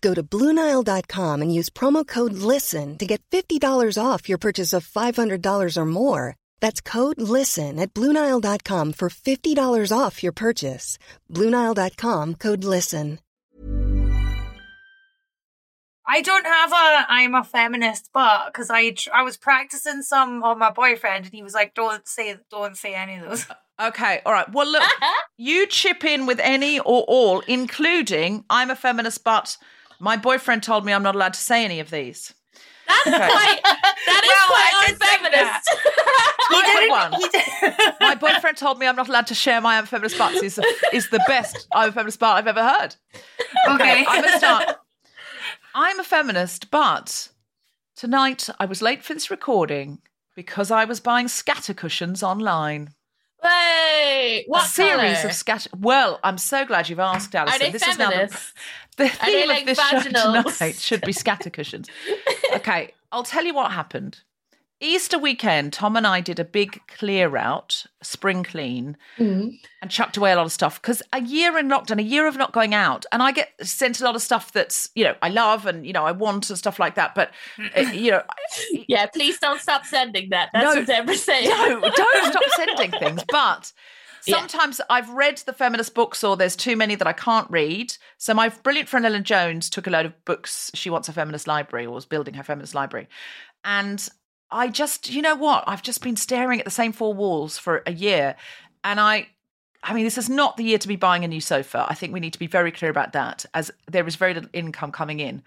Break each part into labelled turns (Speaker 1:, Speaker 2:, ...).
Speaker 1: Go to BlueNile.com and use promo code LISTEN to get $50 off your purchase of $500 or more. That's code LISTEN at BlueNile.com for $50 off your purchase. BlueNile.com code LISTEN.
Speaker 2: I don't have a I'm a feminist, but because I I was practicing some on my boyfriend, and he was like, "Don't say don't say any of those."
Speaker 3: Okay, all right. Well, look, you chip in with any or all, including I'm a feminist, but my boyfriend told me I'm not allowed to say any of these.
Speaker 4: That's
Speaker 3: Okay.
Speaker 4: quite. That is
Speaker 2: Well,
Speaker 4: quite
Speaker 2: did think
Speaker 4: unfeminist.
Speaker 3: My
Speaker 2: didn't-
Speaker 3: one.
Speaker 2: he did-
Speaker 3: My boyfriend told me I'm not allowed to share my I'm feminist butts is, is the best I'm a feminist butt I've ever heard.
Speaker 2: okay,
Speaker 3: I'm going to start. I'm a feminist, but tonight I was late for this recording because I was buying scatter cushions online.
Speaker 4: Wait, what
Speaker 3: a series of scatter. Well, I'm so glad you've asked, Alison. this is now the,
Speaker 4: feminist?
Speaker 3: the theme
Speaker 4: like
Speaker 3: of this
Speaker 4: vaginals?
Speaker 3: show tonight. Should be scatter cushions. okay, I'll tell you what happened. Easter weekend, Tom and I did a big clear out, spring clean,
Speaker 4: Mm.
Speaker 3: and chucked away a lot of stuff because a year in lockdown, a year of not going out, and I get sent a lot of stuff that's you know I love and you know I want and stuff like that. But uh, you know,
Speaker 4: Yeah, please don't stop sending that. That's
Speaker 3: No.
Speaker 4: what saying.
Speaker 3: no, don't stop sending things. But
Speaker 4: Yeah.
Speaker 3: sometimes I've read the feminist books, or there's too many that I can't read. So my brilliant friend Ellen Jones took a load of books. She wants a feminist library, or was building her feminist library, and I just, you know what? I've just been staring at the same four walls for a year, and I. I mean, this is not the year to be buying a new sofa. I think we need to be very clear about that, as there is very little income coming in.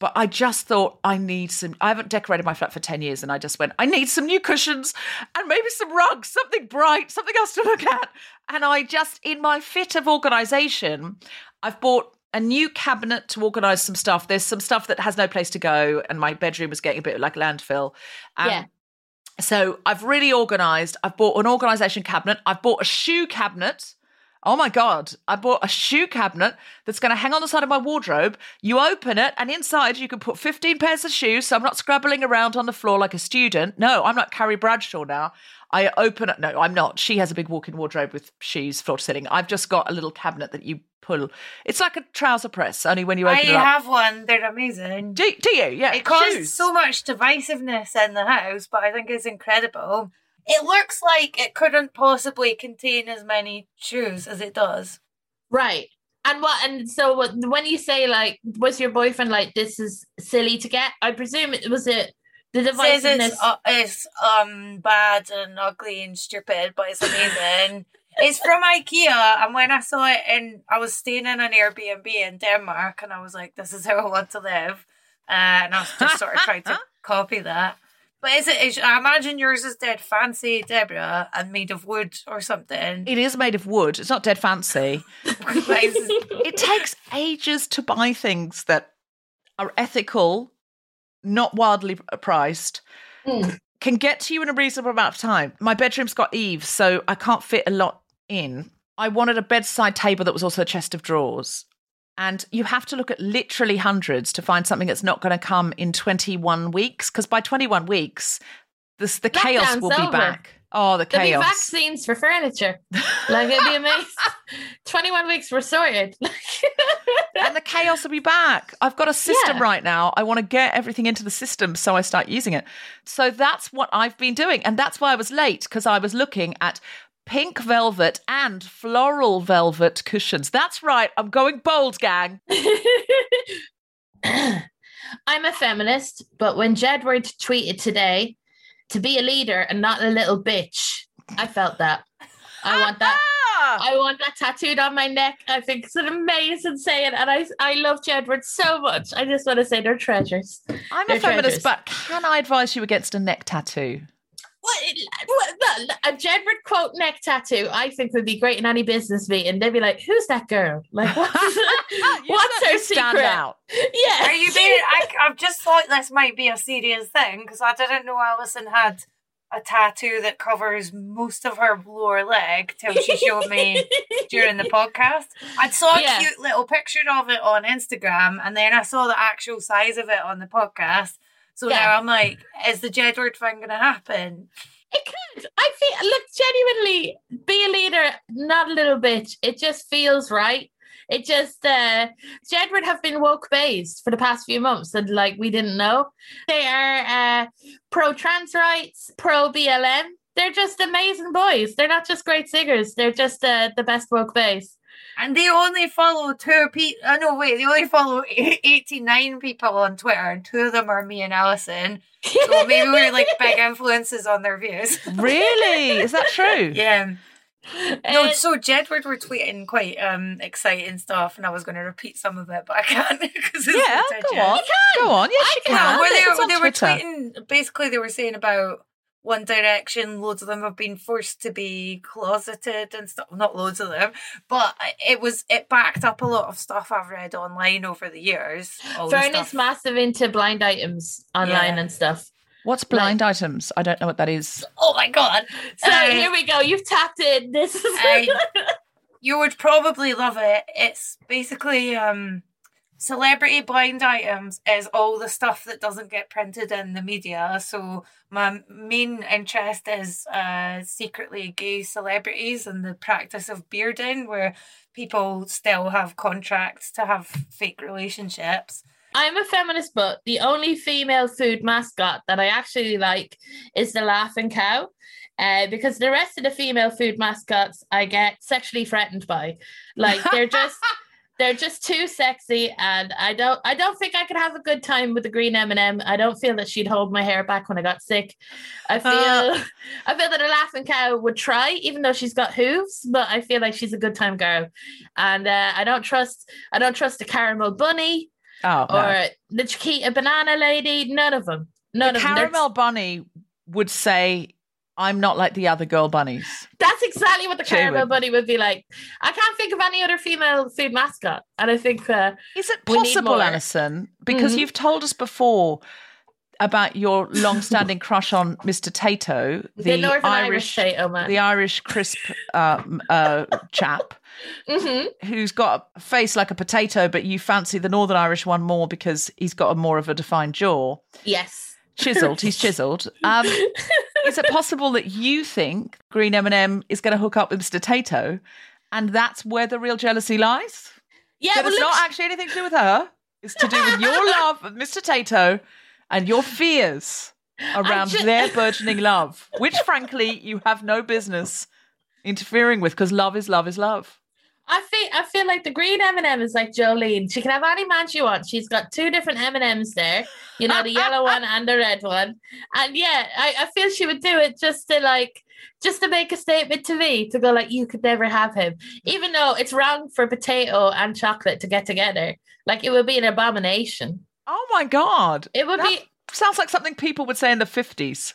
Speaker 3: But I just thought I need some. I haven't decorated my flat for 10 years, and I just went, I need some new cushions and maybe some rugs, something bright, something else to look at. And I just, in my fit of organization, I've bought a new cabinet to organize some stuff. There's some stuff that has no place to go, and my bedroom was getting a bit like landfill. And
Speaker 4: Yeah.
Speaker 3: So I've really organized. I've bought an organization cabinet. I've bought a shoe cabinet. Oh my God. I bought a shoe cabinet that's going to hang on the side of my wardrobe. You open it, and inside you can put 15 pairs of shoes. So I'm not scrabbling around on the floor like a student. No, I'm not Carrie Bradshaw now. I open it. No, I'm not. She has a big walk in wardrobe with shoes floor to ceiling. I've just got a little cabinet that you pull. It's like a trouser press, only when you
Speaker 2: I
Speaker 3: open it up.
Speaker 2: have one. They're amazing.
Speaker 3: do, do you? Yeah.
Speaker 2: It
Speaker 3: shoes.
Speaker 2: so much divisiveness in the house, but I think it's incredible. It looks like it couldn't possibly contain as many shoes as it does.
Speaker 4: Right. And what? And so what, when you say like, was your boyfriend like, this is silly to get? I presume it was it the divisiveness.
Speaker 2: it's, uh, it's um bad and ugly and stupid, but it's amazing. it's from IKEA, and when I saw it in, I was staying in an Airbnb in Denmark, and I was like, "This is how I want to live," uh, and I was just sort of trying to copy that. But is it? Is, I imagine yours is dead fancy, Deborah, and made of wood or something.
Speaker 3: It is made of wood. It's not dead fancy. It takes ages to buy things that are ethical, not wildly priced,
Speaker 4: Mm.
Speaker 3: can get to you in a reasonable amount of time. My bedroom's got eaves, so I can't fit a lot in. I wanted a bedside table that was also a chest of drawers. And you have to look at literally hundreds to find something that's not going to come in 21 weeks. Because by 21 weeks, this, the chaos will be
Speaker 4: over.
Speaker 3: back. Oh, the chaos!
Speaker 4: There'll be vaccines for furniture. Like it'd be amazing. Twenty-one weeks we're sorted.
Speaker 3: and the chaos will be back. I've got a system
Speaker 4: Yeah.
Speaker 3: right now. I want to get everything into the system so I start using it. So that's what I've been doing. And that's why I was late because I was looking at pink velvet and floral velvet cushions. That's right. I'm going bold, gang.
Speaker 4: I'm a feminist, but when Jedward tweeted today to be a leader and not a little bitch, I felt that. I want that.
Speaker 3: Ah!
Speaker 4: I want that tattooed on my neck. I think it's an amazing saying, and I I love Jedward so much. I just want to say they're treasures.
Speaker 3: I'm
Speaker 4: They're
Speaker 3: a feminist,
Speaker 4: treasures.
Speaker 3: but can I advise you against a neck tattoo?
Speaker 4: What, what a Jedward quote neck tattoo? I think would be great in any business meeting. They'd be like, "Who's that girl? Like, what's,
Speaker 3: You
Speaker 4: what's her
Speaker 3: stand
Speaker 4: secret?"
Speaker 3: out.
Speaker 4: Yeah,
Speaker 2: Are you being? I, I've just thought this might be a serious thing because I didn't know Alison had a tattoo that covers most of her lower leg till she showed me during the podcast. I saw a
Speaker 4: Yeah.
Speaker 2: cute little picture of it on Instagram, and then I saw the actual size of it on the podcast. So
Speaker 4: Yeah.
Speaker 2: now I'm like, is the Jedward thing going to happen?
Speaker 4: It could. I feel look genuinely be a leader, not a little bitch. It just feels right. It just uh Jedward have been woke based for the past few months and like we didn't know. They are uh pro trans rights, pro BLM. They're just amazing boys. They're not just great singers. They're just uh, the best woke base.
Speaker 2: And they only follow two people. Oh, no, wait, they only follow 89 people on Twitter, and two of them are me and Alison. So maybe we're like big influences on their views.
Speaker 3: Really? Is that true?
Speaker 2: Yeah. No,
Speaker 4: Uh,
Speaker 2: so Jedward were tweeting quite um exciting stuff, and I was going to repeat some of it, but I can't because it's
Speaker 3: Yeah, go on. Go on. Yes, you
Speaker 4: can.
Speaker 3: can.
Speaker 2: Well, they,
Speaker 3: It's
Speaker 2: were,
Speaker 3: on
Speaker 2: they were tweeting. Basically, they were saying about One Direction. Loads of them have been forced to be closeted and stuff. Not loads of them, but it was it backed up a lot of stuff I've read online over the years. all the
Speaker 4: Fern is massive into blind items online
Speaker 2: Yeah.
Speaker 4: and stuff.
Speaker 3: What's blind items? I don't know what that is.
Speaker 2: Oh my god!
Speaker 4: So
Speaker 2: Uh,
Speaker 4: here we go. You've tapped in. This is
Speaker 2: I- you would probably love it. It's basically um celebrity blind items is all the stuff that doesn't get printed in the media. So my main interest is uh secretly gay celebrities and the practice of bearding where people still have contracts to have fake relationships.
Speaker 4: I'm a feminist, but the only female food mascot that I actually like is the laughing cow. Uh, because the rest of the female food mascots I get sexually threatened by. Like they're just they're just too sexy and I don't I don't think I could have a good time with the green M&M. I don't feel that she'd hold my hair back when I got sick. I feel
Speaker 3: Uh.
Speaker 4: I feel that a laughing cow would try even though she's got hooves, but I feel like she's a good time girl. And uh, I don't trust I don't trust the caramel bunny
Speaker 3: Oh,
Speaker 4: or no. the Chiquita banana lady. None of them. None
Speaker 3: the
Speaker 4: of them.
Speaker 3: Caramel bunny would say, "I'm not like the other girl bunnies."
Speaker 4: That's exactly what the
Speaker 3: She
Speaker 4: caramel
Speaker 3: would.
Speaker 4: bunny would be like. I can't think of any other female food mascot, and I think uh,
Speaker 3: Is it possible. Alison? Because
Speaker 4: Mhm.
Speaker 3: you've told us before about your long-standing crush on Mr. Tayto,
Speaker 4: the,
Speaker 3: the,
Speaker 4: Northern Irish,
Speaker 3: Irish,
Speaker 4: potato man.
Speaker 3: the Irish crisp uh, uh, chap
Speaker 4: hmm
Speaker 3: who's got a face like a potato, but you fancy the Northern Irish one more because he's got a more of a defined jaw.
Speaker 4: Yes.
Speaker 3: Chiseled, he's chiseled. Um, is it possible that you think Green M&M is going to hook up with Mr. Tayto, and that's where the real jealousy lies?
Speaker 4: Yeah, well,
Speaker 3: it's not actually anything to do with her. It's to do with your love of Mr. Tayto and your fears around
Speaker 4: ju-
Speaker 3: their burgeoning love, which frankly you have no business interfering with because love is love is love.
Speaker 4: I feel I feel like the green M and m is like Jolene. She can have any man she wants. She's got two different M and M's there. You know, the yellow one and the red one. And yeah, I, I feel she would do it just to like just to make a statement to me to go like you could never have him, even though it's wrong for potato and chocolate to get together. Like it would be an abomination.
Speaker 3: Oh my god.
Speaker 4: It would
Speaker 3: That
Speaker 4: be
Speaker 3: sounds like something people would say in the 50s.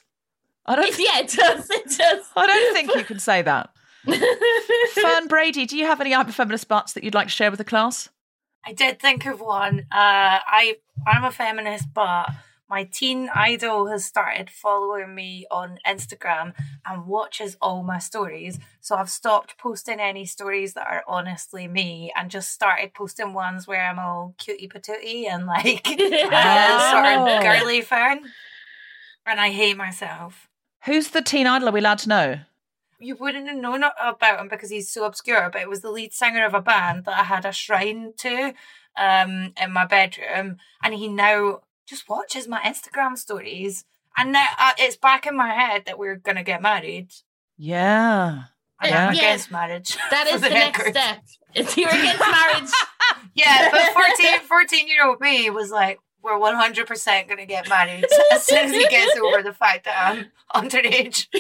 Speaker 3: I don't
Speaker 4: yeah, it does. It does.
Speaker 3: I don't think you can say that. Fern Brady, do you have any hyperfeminist butts that you'd like to share with the class?
Speaker 2: I did think of one. Uh, I I'm a feminist, but my teen idol has started following me on Instagram and watches all my stories. So I've stopped posting any stories that are honestly me and just started posting ones where I'm all cutie patootie and like uh, sort
Speaker 3: Oh.
Speaker 2: of girly fern. And I hate myself.
Speaker 3: Who's the teen idol? Are we allowed to know?
Speaker 2: You wouldn't have known about him because he's so obscure, but it was the lead singer of a band that I had a shrine to um, in my bedroom. And he now just watches my Instagram stories. And now uh, it's back in my head that we're going to get married.
Speaker 3: Yeah. Yeah.
Speaker 2: I'm
Speaker 4: Yeah.
Speaker 2: against marriage.
Speaker 4: That is
Speaker 2: for
Speaker 4: is the, next step. If you're against marriage,
Speaker 2: Yeah, but 14, 14 year old me was like, we're 100% going to get married as soon as he gets over the fact that I'm underage.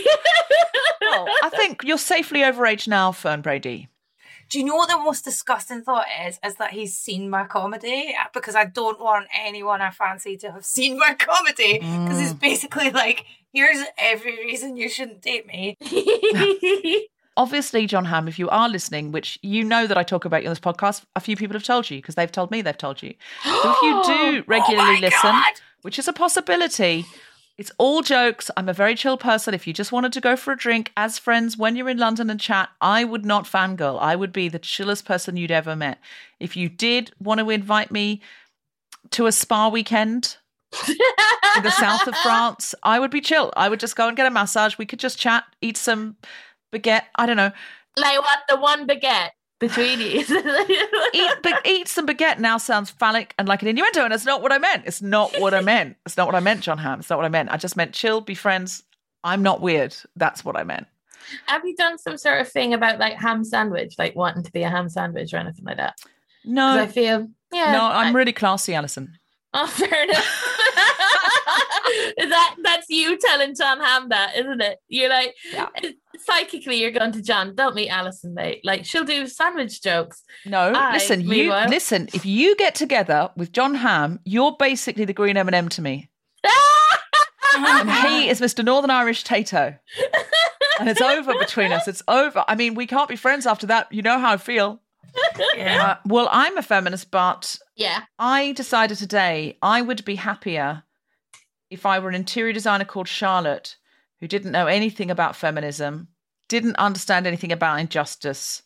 Speaker 3: Well, I think you're safely overage now, Fern Brady.
Speaker 2: Do you know what the most disgusting thought is? Is that he's seen my comedy because I don't want anyone I fancy to have seen my comedy because it's mm. basically like, here's every reason you shouldn't date me.
Speaker 3: Obviously, John Hamm, if you are listening, which you know that I talk about you on this podcast, a few people have told you because they've told me they've told you. So if you do oh regularly
Speaker 2: Oh
Speaker 3: listen,
Speaker 2: God.
Speaker 3: which is a possibility, it's all jokes. I'm a very chill person. If you just wanted to go for a drink as friends when you're in London and chat, I would not fangirl. I would be the chillest person you'd ever met. If you did want to invite me to a spa weekend in the south of France, I would be chill. I would just go and get a massage. We could just chat, eat some baguette. I don't know.
Speaker 4: like what the one baguette between you.
Speaker 3: Eat, but eat some baguette now sounds phallic and like an innuendo, and it's not what I meant. It's not what I meant. It's not what I meant, John Hamm. It's not what I meant. I just meant chill, be friends. I'm not weird. That's what I meant.
Speaker 4: Have you done some sort of thing about like ham sandwich, like wanting to be a ham sandwich or anything like that?
Speaker 3: No,
Speaker 4: I feel yeah.
Speaker 3: no, I'm
Speaker 4: I-
Speaker 3: really classy, Alison.
Speaker 4: Oh, fair enough. That that's you telling John Hamm that, isn't it? You're like
Speaker 3: Yeah.
Speaker 4: Psychically you're going to John, don't meet Alison, mate. Like she'll do sandwich jokes.
Speaker 3: No,
Speaker 4: I,
Speaker 3: listen, you listen. If you get together with John Hamm, you're basically the green M&M to me, and he is Mr. Northern Irish Tayto. And it's over between us. It's over. I mean, we can't be friends after that. You know how I feel.
Speaker 2: Yeah.
Speaker 3: Uh, well, I'm a feminist, but
Speaker 4: yeah.
Speaker 3: I decided today I would be happier if I were an interior designer called Charlotte who didn't know anything about feminism, didn't understand anything about injustice,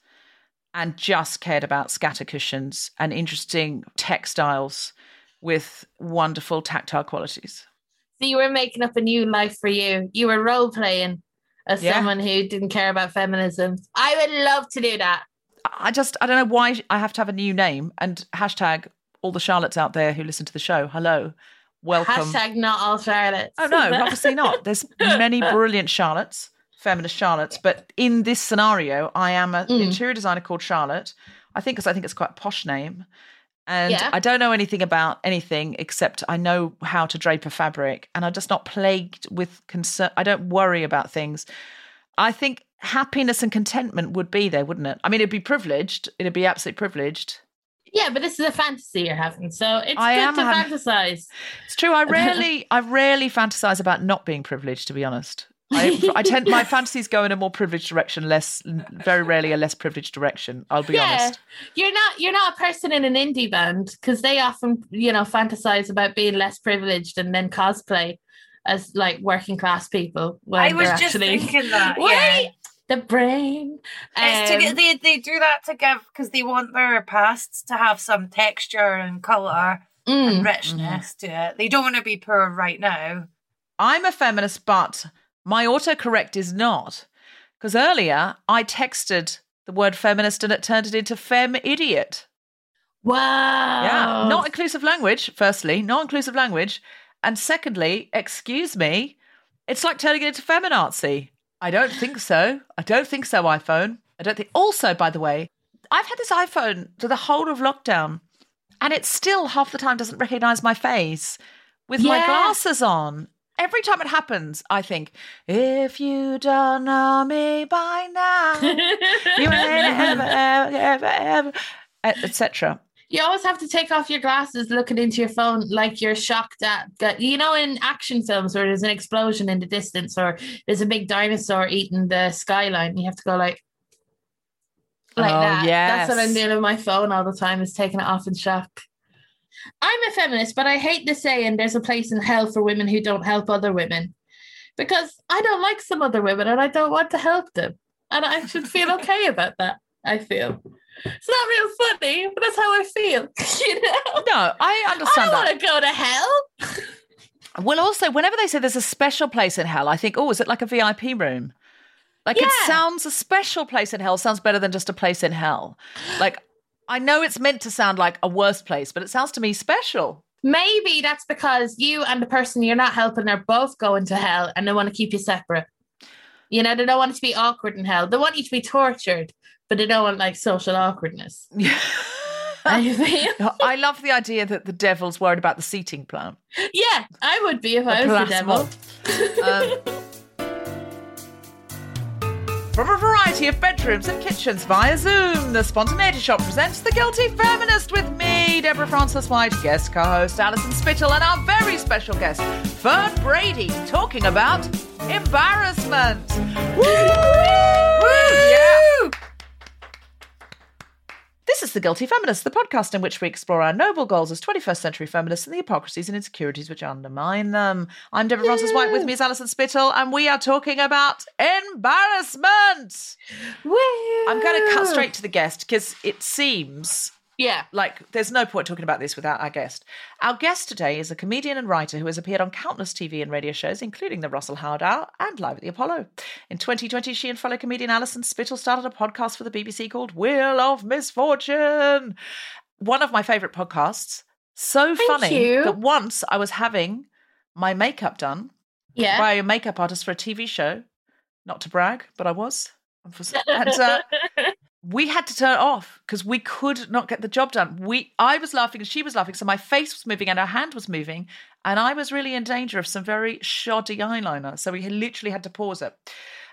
Speaker 3: and just cared about scatter cushions and interesting textiles with wonderful tactile qualities.
Speaker 4: So you were making up a new life for you. You were role playing as
Speaker 3: Yeah.
Speaker 4: someone who didn't care about feminism. I would love to do that.
Speaker 3: I just, I don't know why I have to have a new name and hashtag all the Charlottes out there who listen to the show. Hello. Welcome.
Speaker 4: Hashtag not all Charlottes.
Speaker 3: Oh no, obviously not. There's many brilliant Charlottes, feminist Charlottes, but in this scenario, I am an
Speaker 4: Mm.
Speaker 3: interior designer called Charlotte. I think because I think it's quite a posh name, and
Speaker 4: Yeah.
Speaker 3: I don't know anything about anything except I know how to drape a fabric, and I'm just not plagued with concern. I don't worry about things. I think happiness and contentment would be there, wouldn't it? I mean, it'd be privileged. It'd be absolutely privileged.
Speaker 4: Yeah, but this is a fantasy you're having, so it's
Speaker 3: I
Speaker 4: good to
Speaker 3: having-
Speaker 4: fantasize.
Speaker 3: It's true. I rarely, I rarely fantasize about not being privileged. To be honest, I, I tend my fantasies go in a more privileged direction, less, very rarely a less privileged direction. I'll be
Speaker 4: yeah,
Speaker 3: honest.
Speaker 4: you're not you're not a person in an indie band because they often you know fantasize about being less privileged and then cosplay as like working class people. When
Speaker 2: I was just
Speaker 4: actually,
Speaker 2: thinking that.
Speaker 4: Wait,
Speaker 2: Yeah.
Speaker 4: the brain.
Speaker 2: It's to
Speaker 4: Um,
Speaker 2: get, they, they do that to give because they want their pasts to have some texture and colour
Speaker 4: mm.
Speaker 2: and richness to it. They don't want to be poor right now.
Speaker 3: I'm a feminist, but my autocorrect is not. Because earlier I texted the word feminist and it turned it into fem idiot.
Speaker 4: Wow.
Speaker 3: Yeah, not inclusive language. Firstly, not inclusive language, And secondly, excuse me, it's like turning it into feminazi. I don't think so. I don't think so, iPhone. I don't think. Also, by the way, I've had this iPhone to the whole of lockdown, and it still half the time doesn't recognize my face with my glasses on. Every time it happens, I think, if you don't know me by now, you ain't ever, ever, ever, ever, etc.
Speaker 4: You always have to take off your glasses looking into your phone like you're shocked at that. You know, in action films where there's an explosion in the distance or there's a big dinosaur eating the skyline, you have to go like, like
Speaker 3: Oh,
Speaker 4: that. That's what. I'm doing with my phone all the time, is taking it off in shock. I'm a feminist, but I hate the saying there's a place in hell for women who don't help other women because I don't like some other women and I don't want to help them. And I should feel okay about that. I feel. It's not real funny, but that's how I feel. You know?
Speaker 3: No, I
Speaker 4: I
Speaker 3: understand
Speaker 4: don't
Speaker 3: that.
Speaker 4: want to go to hell.
Speaker 3: Well, also, whenever they say there's a special place in hell, I think, oh, is it like a VIP room? Like it sounds a special place in hell sounds better than just a place in hell. Like I know it's meant to sound like a worse place, but it sounds to me special.
Speaker 4: Maybe that's because you and the person you're not helping are both going to hell and they want to keep you separate. You know, they don't want it to be awkward in hell. They want you to be tortured, but they don't want like social awkwardness. I feel.
Speaker 3: I love the idea that the devil's worried about the seating plan.
Speaker 4: Yeah, I would be if I
Speaker 3: The
Speaker 4: was the devil.
Speaker 3: Um, From a variety of bedrooms and kitchens via Zoom, the Spontaneity Shop presents The Guilty Feminist with me, Deborah Frances-White, guest co host Alison Spittle, and our very special guest, Fern Brady, talking about embarrassment. Woo! Yeah. This is The Guilty Feminist, the podcast in which we explore our noble goals as 21st century feminists and the hypocrisies and insecurities which undermine them. I'm Deborah Frances-White, with me is Alison Spittle, and we are talking about embarrassment.
Speaker 4: Woo!
Speaker 3: I'm going to cut straight to the guest because it seems
Speaker 4: Yeah.
Speaker 3: like there's no point talking about this without our guest. Our guest today is a comedian and writer who has appeared on countless TV and radio shows, including the Russell Howard Hour and Live at the Apollo. In 2020, she and fellow comedian Alison Spittle started a podcast for the BBC called Wheel of Misfortune. One of my favourite podcasts. So
Speaker 4: Thank
Speaker 3: funny
Speaker 4: you.
Speaker 3: that once I was having my makeup done
Speaker 4: Yeah.
Speaker 3: by a makeup artist for a TV show. Not to brag, but I was. And uh, we had to turn it off because we could not get the job done. We, I was laughing and she was laughing, so my face was moving and her hand was moving, and I was really in danger of some very shoddy eyeliner. So we literally had to pause it.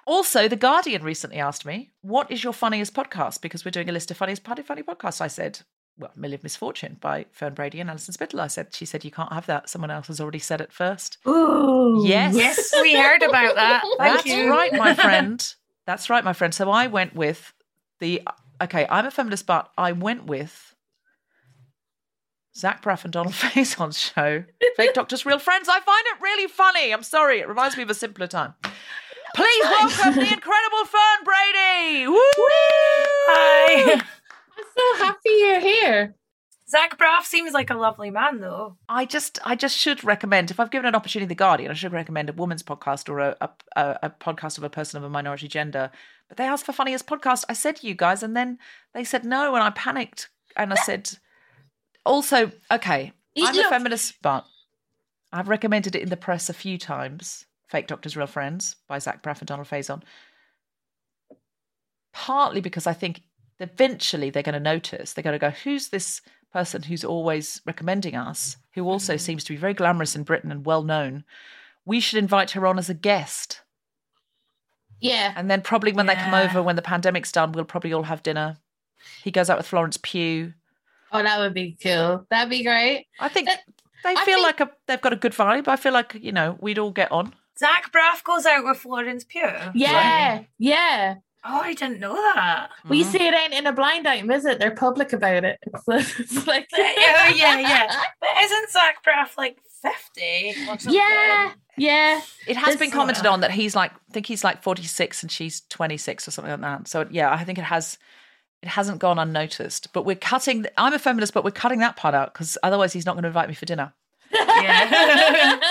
Speaker 3: Also, The Guardian recently asked me, "What is your funniest podcast?" Because we're doing a list of funniest, funny, funny podcasts. I said, "Well, Wheel of Misfortune" by Fern Brady and Alison Spittle. I said, she said, "You can't have that. Someone else has already said it first.
Speaker 4: Ooh.
Speaker 3: Yes,
Speaker 2: Yes, we heard about that. Thank
Speaker 3: that's
Speaker 2: you.
Speaker 3: right, my friend. That's right, my friend. So I went with the okay. I'm a feminist, but I went with Zach Braff and Donald Faison's show, Fake Doctors, Real Friends. I find it really funny. I'm sorry, it reminds me of a simpler time. Please welcome the incredible Fern Brady. Woo!
Speaker 2: Hi.
Speaker 4: I'm so happy you're here.
Speaker 2: Zach Braff seems like a lovely man, though.
Speaker 3: I just, I just should recommend. If I've given an opportunity, The Guardian, I should recommend a woman's podcast or a, a, a, podcast of a person of a minority gender. But they asked for funniest podcast. I said to you guys, and then they said no, and I panicked. And I said, also, okay, I'm a feminist, but I've recommended it in the press a few times. Fake Doctors, Real Friends by Zach Braff and Donald Faison. Partly because I think eventually they're going to notice. They're going to go, who's this person who's always recommending us, who also mm-hmm. seems to be very glamorous in Britain and well known? We should invite her on as a guest.
Speaker 4: Yeah.
Speaker 3: And then probably when they come over, when the pandemic's done, we'll probably all have dinner. He goes out with Florence Pugh.
Speaker 4: Oh, that would be cool. That'd be great.
Speaker 3: I think
Speaker 4: That-
Speaker 3: they
Speaker 4: I
Speaker 3: feel
Speaker 4: think-
Speaker 3: like a, they've got a good vibe. I feel like, you know, we'd all get on.
Speaker 2: Zach Braff goes out with Florence Pugh.
Speaker 4: Yeah. Yeah.
Speaker 2: Oh, I didn't know that.
Speaker 4: Well, you
Speaker 3: Mhm.
Speaker 4: see, it ain't in a blind item, is it? They're public about it. It's, it's like,
Speaker 2: yeah, yeah, yeah. But isn't Zach Braff like 50 or something?
Speaker 4: yeah, yeah.
Speaker 3: It has
Speaker 4: This-
Speaker 3: been commented on that he's like, I think he's like 46 and she's 26 or something like that. So yeah, I think it has, it hasn't gone unnoticed. But we're cutting, I'm a feminist, but we're cutting that part out because otherwise he's not going to invite me for dinner.
Speaker 2: Yeah.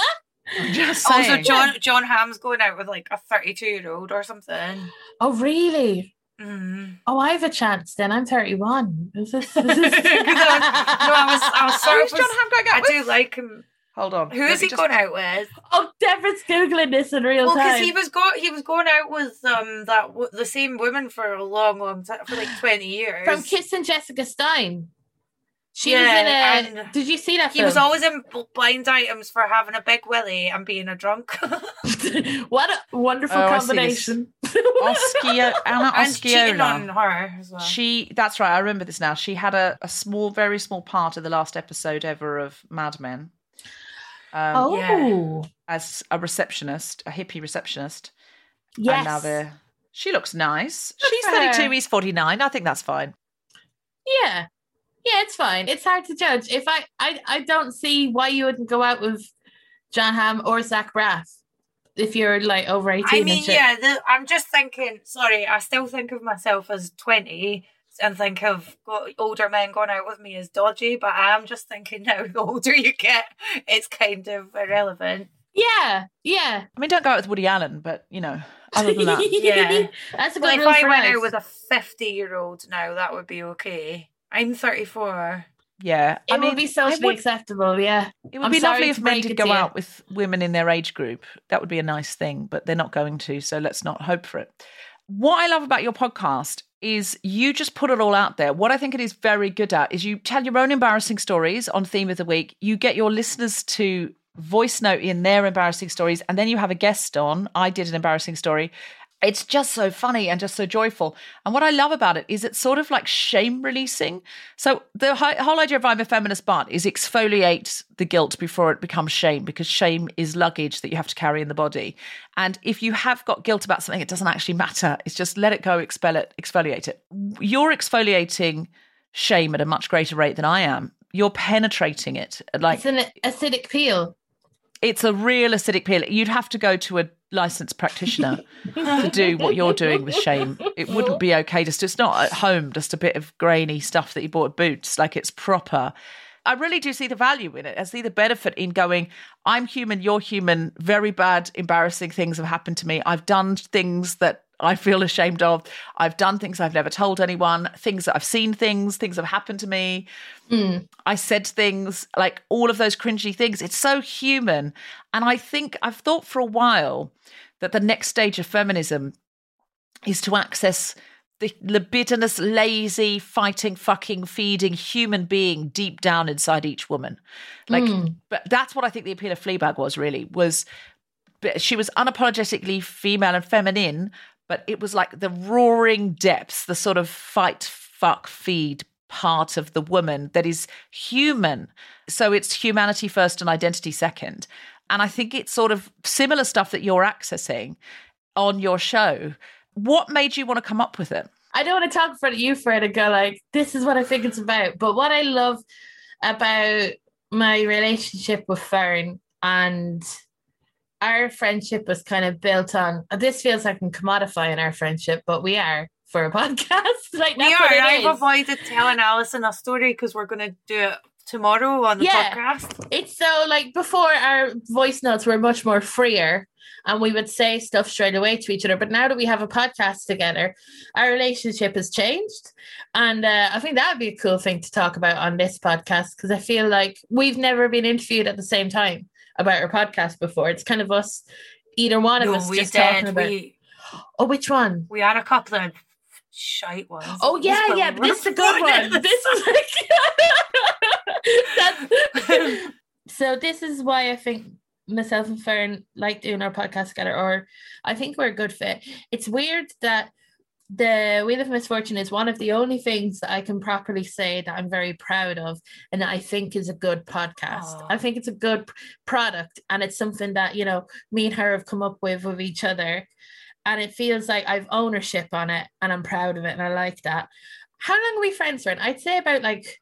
Speaker 3: I'm just saying.
Speaker 2: also, John John Hamm's going out with like a 32 year old or something.
Speaker 4: oh, really?
Speaker 2: Mm.
Speaker 4: Oh, I have a chance then. I'm 31. Is this, is
Speaker 2: no,
Speaker 4: this...
Speaker 2: I was, I was sort
Speaker 3: Who's. John Hamm going out
Speaker 2: I
Speaker 3: with?
Speaker 2: do like him.
Speaker 3: Hold on.
Speaker 2: Who
Speaker 3: Let
Speaker 2: is he
Speaker 3: just-
Speaker 2: going out with?
Speaker 4: Oh, Deborah's googling this in real time.
Speaker 2: Well, because he was go he was going out with um that w- the same woman for a long, long time for like twenty years.
Speaker 4: from Kissing Jessica Stein. She
Speaker 2: Yeah,
Speaker 4: was in a. Did you see that?
Speaker 2: He was always in blind items for having a big willy and being a drunk.
Speaker 4: what a wonderful
Speaker 3: Oh, I see this.
Speaker 4: combination.
Speaker 3: Osceola, Anna
Speaker 2: and cheating on her as well.
Speaker 3: She, that's right. I remember this now. She had a, a small, very small part of the last episode ever of Mad Men. Um,
Speaker 4: oh,
Speaker 2: yeah.
Speaker 3: as a receptionist, a hippie receptionist.
Speaker 4: yes.
Speaker 3: And now they're. She looks nice.
Speaker 4: Good
Speaker 3: She's 32, he's 49. I think that's fine.
Speaker 4: Yeah. Yeah, it's fine. It's hard to judge. If I, I, I don't see why you wouldn't go out with John Hamm or Zach Braff if you're like over 18.
Speaker 2: I mean, yeah, the, I'm just thinking. Sorry, I still think of myself as twenty and think of older men going out with me as dodgy. But I'm just thinking now, the older you get, it's kind of irrelevant.
Speaker 4: Yeah. Yeah.
Speaker 3: I mean, don't go out with Woody Allen, but, you know, other than that.
Speaker 2: Yeah.
Speaker 4: That's a
Speaker 2: But
Speaker 4: good
Speaker 2: if I
Speaker 4: for
Speaker 2: went out with a fifty-year-old now, that would be okay. I'm thirty-four.
Speaker 3: Yeah.
Speaker 4: it
Speaker 3: I mean,
Speaker 4: would be socially
Speaker 3: would-
Speaker 4: acceptable. Yeah.
Speaker 3: It would
Speaker 4: I'm
Speaker 3: be lovely if men
Speaker 4: break
Speaker 3: did go
Speaker 4: you.
Speaker 3: out with women in their age group. That would be a nice thing, but they're not going to. So let's not hope for it. What I love about your podcast is you just put it all out there. What I think it is very good at is you tell your own embarrassing stories on theme of the week. You get your listeners to voice note in their embarrassing stories, and then you have a guest on. I did an embarrassing story. It's just so funny and just so joyful. And what I love about it is it's sort of like shame releasing. So the whole idea of I'm a feminist but is exfoliate the guilt before it becomes shame because shame is luggage that you have to carry in the body. And if you have got guilt about something, it doesn't actually matter. It's just let it go, expel it, exfoliate it. You're exfoliating shame at a much greater rate than I am. You're penetrating it. Like
Speaker 4: It's an acidic peel.
Speaker 3: It's a real acidic peel. You'd have to go to a licensed practitioner to do what you're doing with shame. It wouldn't be okay. Just it's not at home. Just a bit of grainy stuff that you bought at Boots. Like it's proper. I really do see the value in it. I see the benefit in going. I'm human. You're human. Very bad, embarrassing things have happened to me. I've done things that I feel ashamed of. I've done things I've never told anyone. Things that I've seen. Things. Things have happened to me. Hmm. I said things like all of those cringy things. It's so human. And I think I've thought for a while that the next stage of feminism is to access the libidinous, lazy, fighting, fucking, feeding human being deep down inside each woman. Like, hmm. but that's what I think the appeal of Fleabag was really was she was unapologetically female and feminine, but it was like the roaring depths, the sort of fight, fuck, feed part of the woman that is human. So it's humanity first and identity second. And I think it's sort of similar stuff that you're accessing on your show. What made you want to come up with it?
Speaker 4: I don't want to talk in front of you, Fred, and go like, this is what I think it's about. But what I love about my relationship with Fern and our friendship was kind of built on this feels like I'm commodifying our friendship, but we are for a podcast. like
Speaker 2: We are. I've
Speaker 4: is.
Speaker 2: avoided telling Alison a story because we're going to do it tomorrow on the
Speaker 4: Yeah.
Speaker 2: podcast.
Speaker 4: It's so like before our voice notes were much more freer and we would say stuff straight away to each other. But now that we have a podcast together, our relationship has changed. And uh, I think that would be a cool thing to talk about on this podcast because I feel like we've never been interviewed at the same time about our podcast before. It's kind of us, either one of
Speaker 2: No,
Speaker 4: us
Speaker 2: we
Speaker 4: just talking about.
Speaker 2: We
Speaker 4: Oh, which one?
Speaker 2: we had a couple of shite ones.
Speaker 4: Oh yeah, yeah, but this is a good one. This is like so this is why I think myself and Fern like doing our podcast together, or I think we're a good fit. It's weird that the Wheel of Misfortune is one of the only things that I can properly say that I'm very proud of and I think is a good podcast.
Speaker 2: Aw.
Speaker 4: I think it's a good product and it's something that, you know, me and her have come up with with each other. And it feels like I've ownership on it and I'm proud of it and I like that. How long are we friends, for? I'd say about like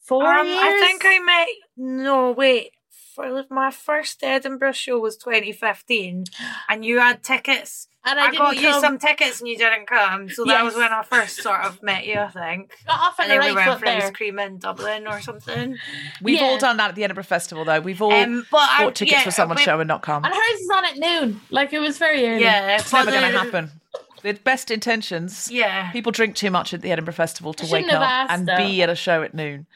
Speaker 4: four
Speaker 2: Um,
Speaker 4: years.
Speaker 2: I think I met. No, wait. For my first Edinburgh show was 2015, and you had tickets.
Speaker 4: And
Speaker 2: I,
Speaker 4: I,
Speaker 2: got
Speaker 4: didn't
Speaker 2: you
Speaker 4: come-
Speaker 2: some tickets, and you didn't come. So that was when I first sort of met you, I think.
Speaker 4: got off
Speaker 2: And then we
Speaker 4: right
Speaker 2: went
Speaker 4: foot
Speaker 2: for ice cream in Dublin or something.
Speaker 3: We've
Speaker 4: Yeah.
Speaker 3: all done that at the Edinburgh Festival, though. We've all
Speaker 2: Um, but I,
Speaker 3: bought tickets
Speaker 2: yeah,
Speaker 3: for someone's show and not come.
Speaker 4: And hers is on at noon. Like it was very early.
Speaker 2: Yeah,
Speaker 3: It's never going to happen. The best intentions.
Speaker 2: Yeah.
Speaker 3: People drink too much at the Edinburgh Festival to wake up
Speaker 4: asked,
Speaker 3: and
Speaker 4: though.
Speaker 3: be at a show at noon.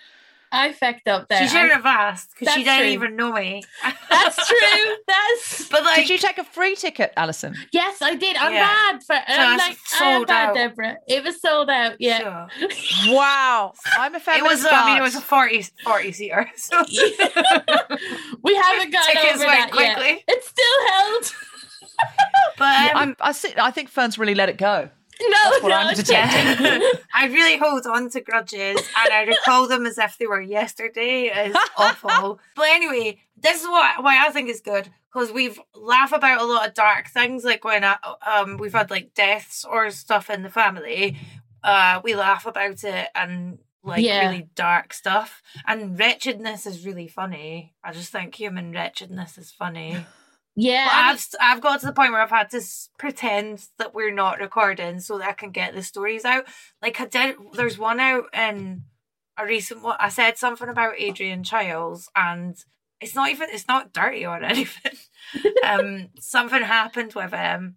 Speaker 4: I fecked up there.
Speaker 2: She shouldn't have asked because she
Speaker 4: That's
Speaker 2: didn't
Speaker 4: true.
Speaker 2: even know me.
Speaker 4: That's true. That's
Speaker 2: But like,
Speaker 3: Did you take a free ticket, Alison?
Speaker 4: yes, I did. I'm
Speaker 2: Yeah.
Speaker 4: bad for. I'm
Speaker 2: Just
Speaker 4: like I am
Speaker 2: sold
Speaker 4: bad,
Speaker 2: out.
Speaker 4: Deborah. It was sold out. Yeah.
Speaker 2: sure.
Speaker 3: Wow. I'm a fan.
Speaker 2: It
Speaker 3: feminist.
Speaker 2: was. I mean, it was a
Speaker 3: but-
Speaker 2: 40, 40 seater. So.
Speaker 4: we haven't got
Speaker 2: Tickets
Speaker 4: over
Speaker 2: went
Speaker 4: that yet.
Speaker 2: quickly.
Speaker 4: It's still held.
Speaker 2: but um,
Speaker 3: I'm, I, see, I think Fern's really let it go.
Speaker 4: No,
Speaker 3: That's what
Speaker 4: no,
Speaker 3: I'm
Speaker 4: it's-
Speaker 3: detecting.
Speaker 2: I really hold on to grudges and I recall them as if they were yesterday. It's awful. But anyway, this is what why I think is good because we've laugh about a lot of dark things like when uh, um we've had like deaths or stuff in the family. Uh, we laugh about it and like
Speaker 4: Yeah.
Speaker 2: really dark stuff. And wretchedness is really funny. I just think human wretchedness is funny.
Speaker 4: Yeah,
Speaker 2: But
Speaker 4: I mean-
Speaker 2: I've I've got to the point where I've had to s- pretend that we're not recording so that I can get the stories out. Like I did, there's one out in a recent one. I said something about Adrian Chiles, and it's not even it's not dirty or anything. um, something happened with him.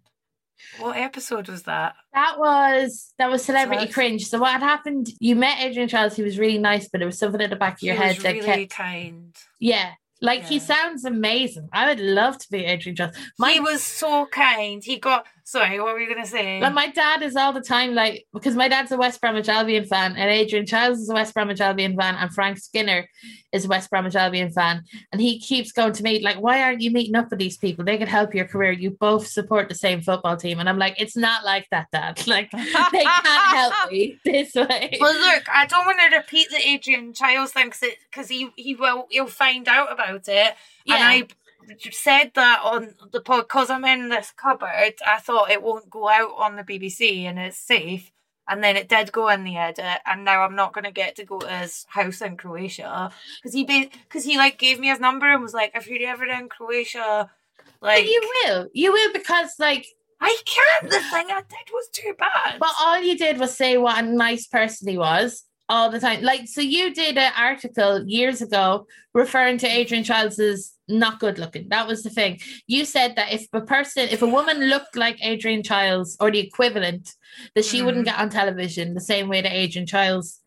Speaker 2: What episode was that?
Speaker 4: That was that was celebrity
Speaker 2: Sorry.
Speaker 4: cringe. So what had happened? You met Adrian Chiles. He was really nice, but there was something at the back of your
Speaker 2: he
Speaker 4: head
Speaker 2: was
Speaker 4: that
Speaker 2: really
Speaker 4: kept.
Speaker 2: kind.
Speaker 4: Yeah, like he sounds amazing. I would love to be Adrian Chiles. My
Speaker 2: he was so kind. He got sorry. What were you gonna say?
Speaker 4: Like my dad is all the time like because my dad's a West Bromwich Albion fan and Adrian Chiles is a West Bromwich Albion fan and Frank Skinner is a West Bromwich Albion fan and he keeps going to me like why aren't you meeting up with these people they could help your career you both support the same football team and I'm like it's not like that dad like they can't help me this way
Speaker 2: Well, look, I don't want to repeat the Adrian Chiles thing because he he will he'll find out about it.
Speaker 4: Yeah.
Speaker 2: And I said that on the pod because I'm in this cupboard. I thought it won't go out on the BBC and it's safe. And then it did go in the edit, and now I'm not going to get to go to his house in Croatia because he because he like gave me his number and was like, if you're ever in Croatia, like
Speaker 4: But you will you will because like
Speaker 2: I can't. The thing I did was too bad.
Speaker 4: But all you did was say what a nice person he was all the time. Like, so you did an article years ago referring to Adrian Chiles as not good looking. That was the thing. You said that if a person, if a woman looked like Adrian Chiles or the equivalent, that she wouldn't
Speaker 2: Mm.
Speaker 4: get on television the same way that Adrian Chiles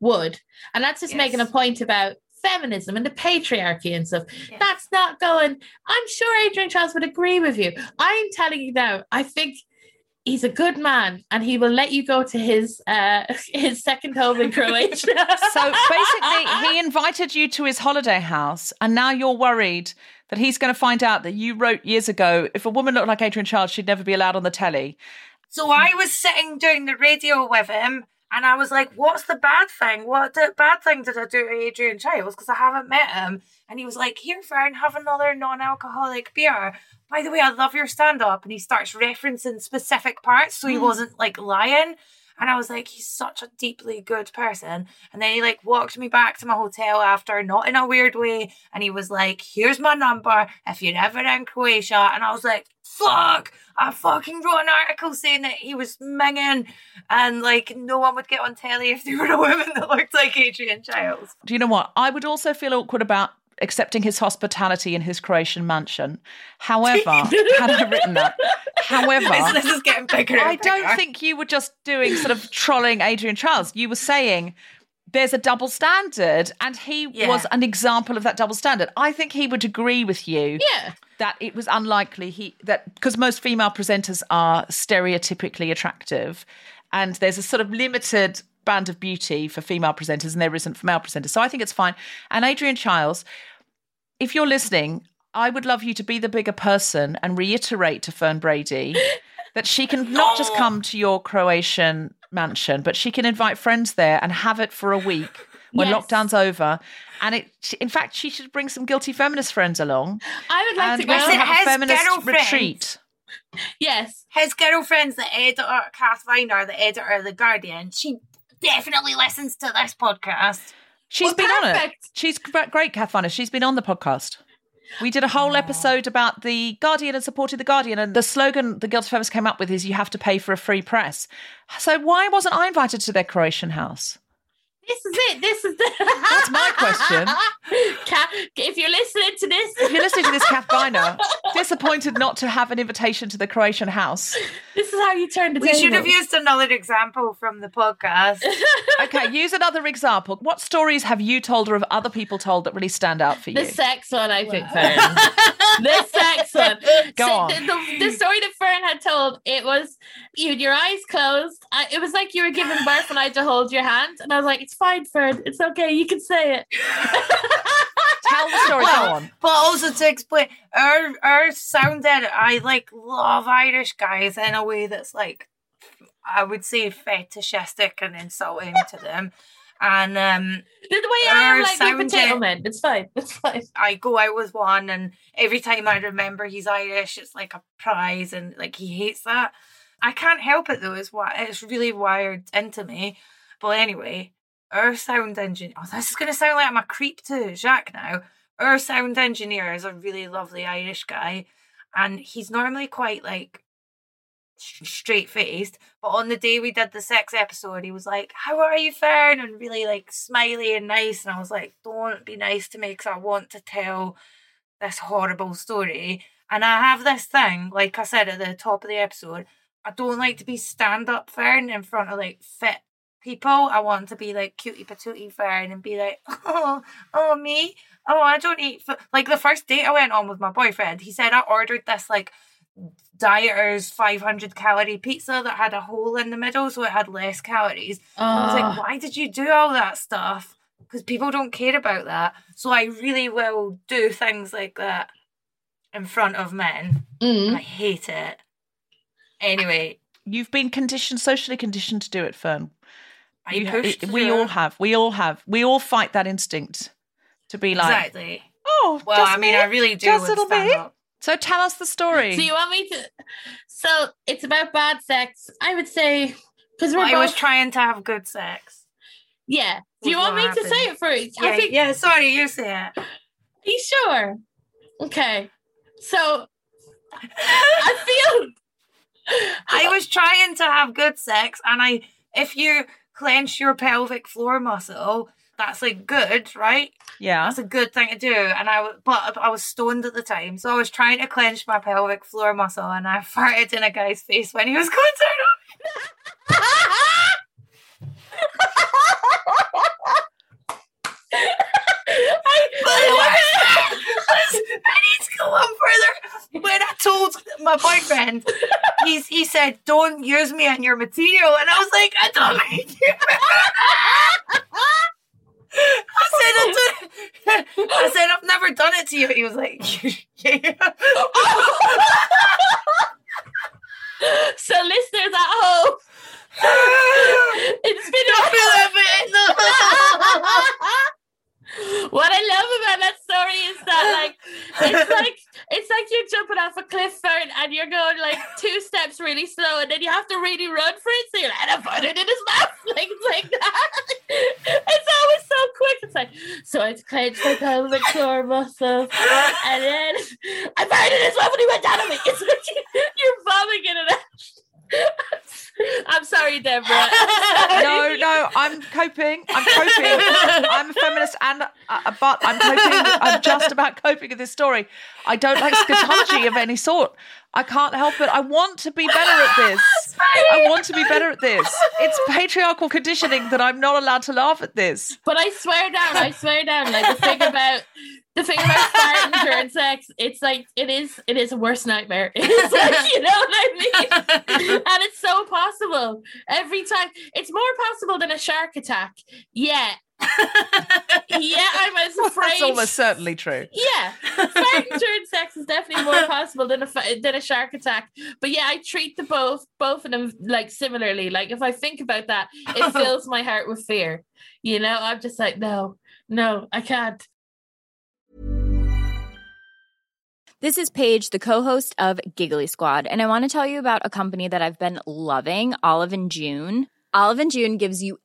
Speaker 4: would. And that's just making a point about feminism and the patriarchy and stuff.
Speaker 2: Yes.
Speaker 4: That's not going. I'm sure Adrian Chiles would agree with you. I'm telling you now, I think he's a good man and he will let you go to his uh his second home in Croatia.
Speaker 3: So basically, he invited you to his holiday house, and now you're worried that he's going to find out that you wrote years ago if a woman looked like Adrian Chiles, she'd never be allowed on the telly.
Speaker 2: So I was sitting doing the radio with him, and I was like, "What's the bad thing? What the bad thing did I do to Adrian Chiles? Because I haven't met him." And he was like, "Here, Fern, have another non-alcoholic beer." By the way, I love your stand-up, and he starts referencing specific parts, so he hmm. wasn't like lying. And I was like, he's such a deeply good person. And then he like walked me back to my hotel after, not in a weird way. And he was like, here's my number if you're ever in Croatia. And I was like, fuck, I fucking wrote an article saying that he was minging and like no one would get on telly if they were a woman that looked like Adrian Chiles.
Speaker 3: Do you know what? I would also feel awkward about accepting his hospitality in his Croatian mansion. However, had I written that, however,
Speaker 2: This, is getting bigger.
Speaker 3: I don't think you were just doing sort of trolling Adrian Chiles. You were saying there's a double standard, and he
Speaker 2: Yeah.
Speaker 3: was an example of that double standard. I think he would agree with you
Speaker 4: yeah.
Speaker 3: that it was unlikely he that because most female presenters are stereotypically attractive, and there's a sort of limited band of beauty for female presenters, and there isn't for male presenters. So I think it's fine. And Adrian Chiles, if you're listening, I would love you to be the bigger person and reiterate to Fern Brady that she can not just oh. come to your Croatian mansion, but she can invite friends there and have it for a week when
Speaker 4: Yes.
Speaker 3: lockdown's over. And it, in fact, she should bring some guilty feminist friends along
Speaker 4: I would like
Speaker 3: and
Speaker 4: to go.
Speaker 3: should
Speaker 2: Listen,
Speaker 3: have a
Speaker 2: his
Speaker 3: feminist
Speaker 2: girlfriend-
Speaker 3: retreat.
Speaker 4: Yes.
Speaker 2: His girlfriend's the editor, Kath Viner, the editor of The Guardian. She definitely listens to this podcast.
Speaker 3: She's
Speaker 4: Well,
Speaker 3: been on it. She's great, Kath Vannis. She's been on the podcast. We did a whole episode about the Guardian and supported the Guardian, and the slogan the Guilty Feminists came up with is "You have to pay for a free press." So why wasn't I invited to their Croatian house?
Speaker 4: This is it. This is the.
Speaker 3: That's my question.
Speaker 4: Ca- if you're listening to this,
Speaker 3: If you're listening to this, Kath Viner, disappointed not to have an invitation to the Croatian house.
Speaker 4: this is how you turn the
Speaker 2: We
Speaker 4: table.
Speaker 2: should have used another example from the podcast.
Speaker 3: Okay, use another example. What stories have you told or have other people told that really stand out for you?
Speaker 4: The sex one, I think, Fern. the sex one.
Speaker 3: Go
Speaker 4: So
Speaker 3: on.
Speaker 4: The, the, the story that Fern had told, it was you had your eyes closed. I, it was like you were giving birth and I had to hold your hand. And I was like, it's fine, Fern. It's okay. You can say it.
Speaker 3: Tell the story. Go on.
Speaker 2: But also to explain, our our sound edit, I like love Irish guys in a way that's like, I would say fetishistic and insulting to them. And um,
Speaker 4: The way I am like with
Speaker 2: sound
Speaker 4: potato
Speaker 2: ed-
Speaker 4: men. It's fine. It's fine.
Speaker 2: I go out with one, and every time I remember he's Irish, it's like a prize, and like he hates that. I can't help it though. It's why it's really wired into me. But anyway, our sound engineer. Oh, this is gonna sound like I'm a creep to Jacques now. Our sound engineer is a really lovely Irish guy, and he's normally quite like straight faced. But on the day we did the sex episode, he was like, "How are you, Fern?" and really like smiley and nice. And I was like, "Don't be nice to me, because I want to tell this horrible story." And I have this thing, like I said at the top of the episode, I don't like to be stand up Fern in front of like fit people. I want to be like cutie patootie Fern and be like, "Oh, oh me." Oh, I don't eat. F-. Like the first date I went on with my boyfriend, he said I ordered this like dieter's 500 calorie pizza that had a hole in the middle so it had less calories. I was like, why did you do all that stuff? Because people don't care about that. So I really will do things like that in front of men. And I
Speaker 4: Mm.
Speaker 2: hate it. Anyway,
Speaker 3: You've been conditioned, socially conditioned to do it, Fern.
Speaker 2: I
Speaker 3: You-
Speaker 2: pushed
Speaker 3: it- we all have. We all have. We all fight that instinct to be like,
Speaker 2: Exactly.
Speaker 3: oh,
Speaker 2: Well,
Speaker 3: just
Speaker 2: I mean,
Speaker 3: me,
Speaker 2: I really do
Speaker 3: just
Speaker 2: would
Speaker 3: little
Speaker 2: stand
Speaker 3: me.
Speaker 2: up.
Speaker 3: So tell us the story.
Speaker 4: So you want me to? So it's about bad sex. I would say because we're
Speaker 2: I
Speaker 4: both.
Speaker 2: was trying to have good sex.
Speaker 4: yeah. Do you want me
Speaker 2: what
Speaker 4: to say
Speaker 2: happened.
Speaker 4: it first?
Speaker 2: Yeah,
Speaker 4: think.
Speaker 2: yeah, sorry, you say it.
Speaker 4: Are you sure? Okay. So I feel.
Speaker 2: I was trying to have good sex, and I, if you clench your pelvic floor muscle, that's like good, right?
Speaker 3: yeah.
Speaker 2: That's a good thing to do. And I, but I was stoned at the time, so I was trying to clench my pelvic floor muscle, and I farted in a guy's face when he was going down on me. I, I need to go on further. When I told my boyfriend, he's he said, "Don't use me in your material," and I was like, "I don't need you." I said, I, I said, I've never done it to you. He was like, yeah.
Speaker 4: so listeners at home, it's been
Speaker 2: Don't feel bit, no.
Speaker 4: what I love about that story is that like it's like it's like you're jumping off a cliff Fern, and you're going like two steps really slow and then you have to really run for it so you're like and I put it in his mouth like it's like that. It's always so quick. It's like so I clenched my pelvic floor muscle and then I fired in his mouth when he went down on me. It's like you're vomiting it out I'm sorry Deborah
Speaker 3: No, no, I'm coping. I'm coping. I'm a feminist, and uh, but I'm coping. I'm just about coping with this story. I don't like scatology of any sort. I can't help it. I want to be better at this. I want to be better at this. It's patriarchal conditioning that I'm not allowed to laugh at this.
Speaker 4: But I swear down, I swear down. Like the thing about the thing about farting during sex, it's like it is it is a worst nightmare. It's like you know what I mean? And it's so possible every time. It's more possible than a shark attack. Yeah. Yeah, I'm as afraid.
Speaker 3: That's almost certainly true.
Speaker 4: Yeah, farting during sex is definitely more possible than a than a shark attack. But yeah, I treat the both both of them like similarly. Like if I think about that, it fills my heart with fear. You know, I'm just like, no, no, I can't.
Speaker 5: This is Paige, the co-host of Giggly Squad, and I want to tell you about a company that I've been loving, Olive and June. Olive and June gives you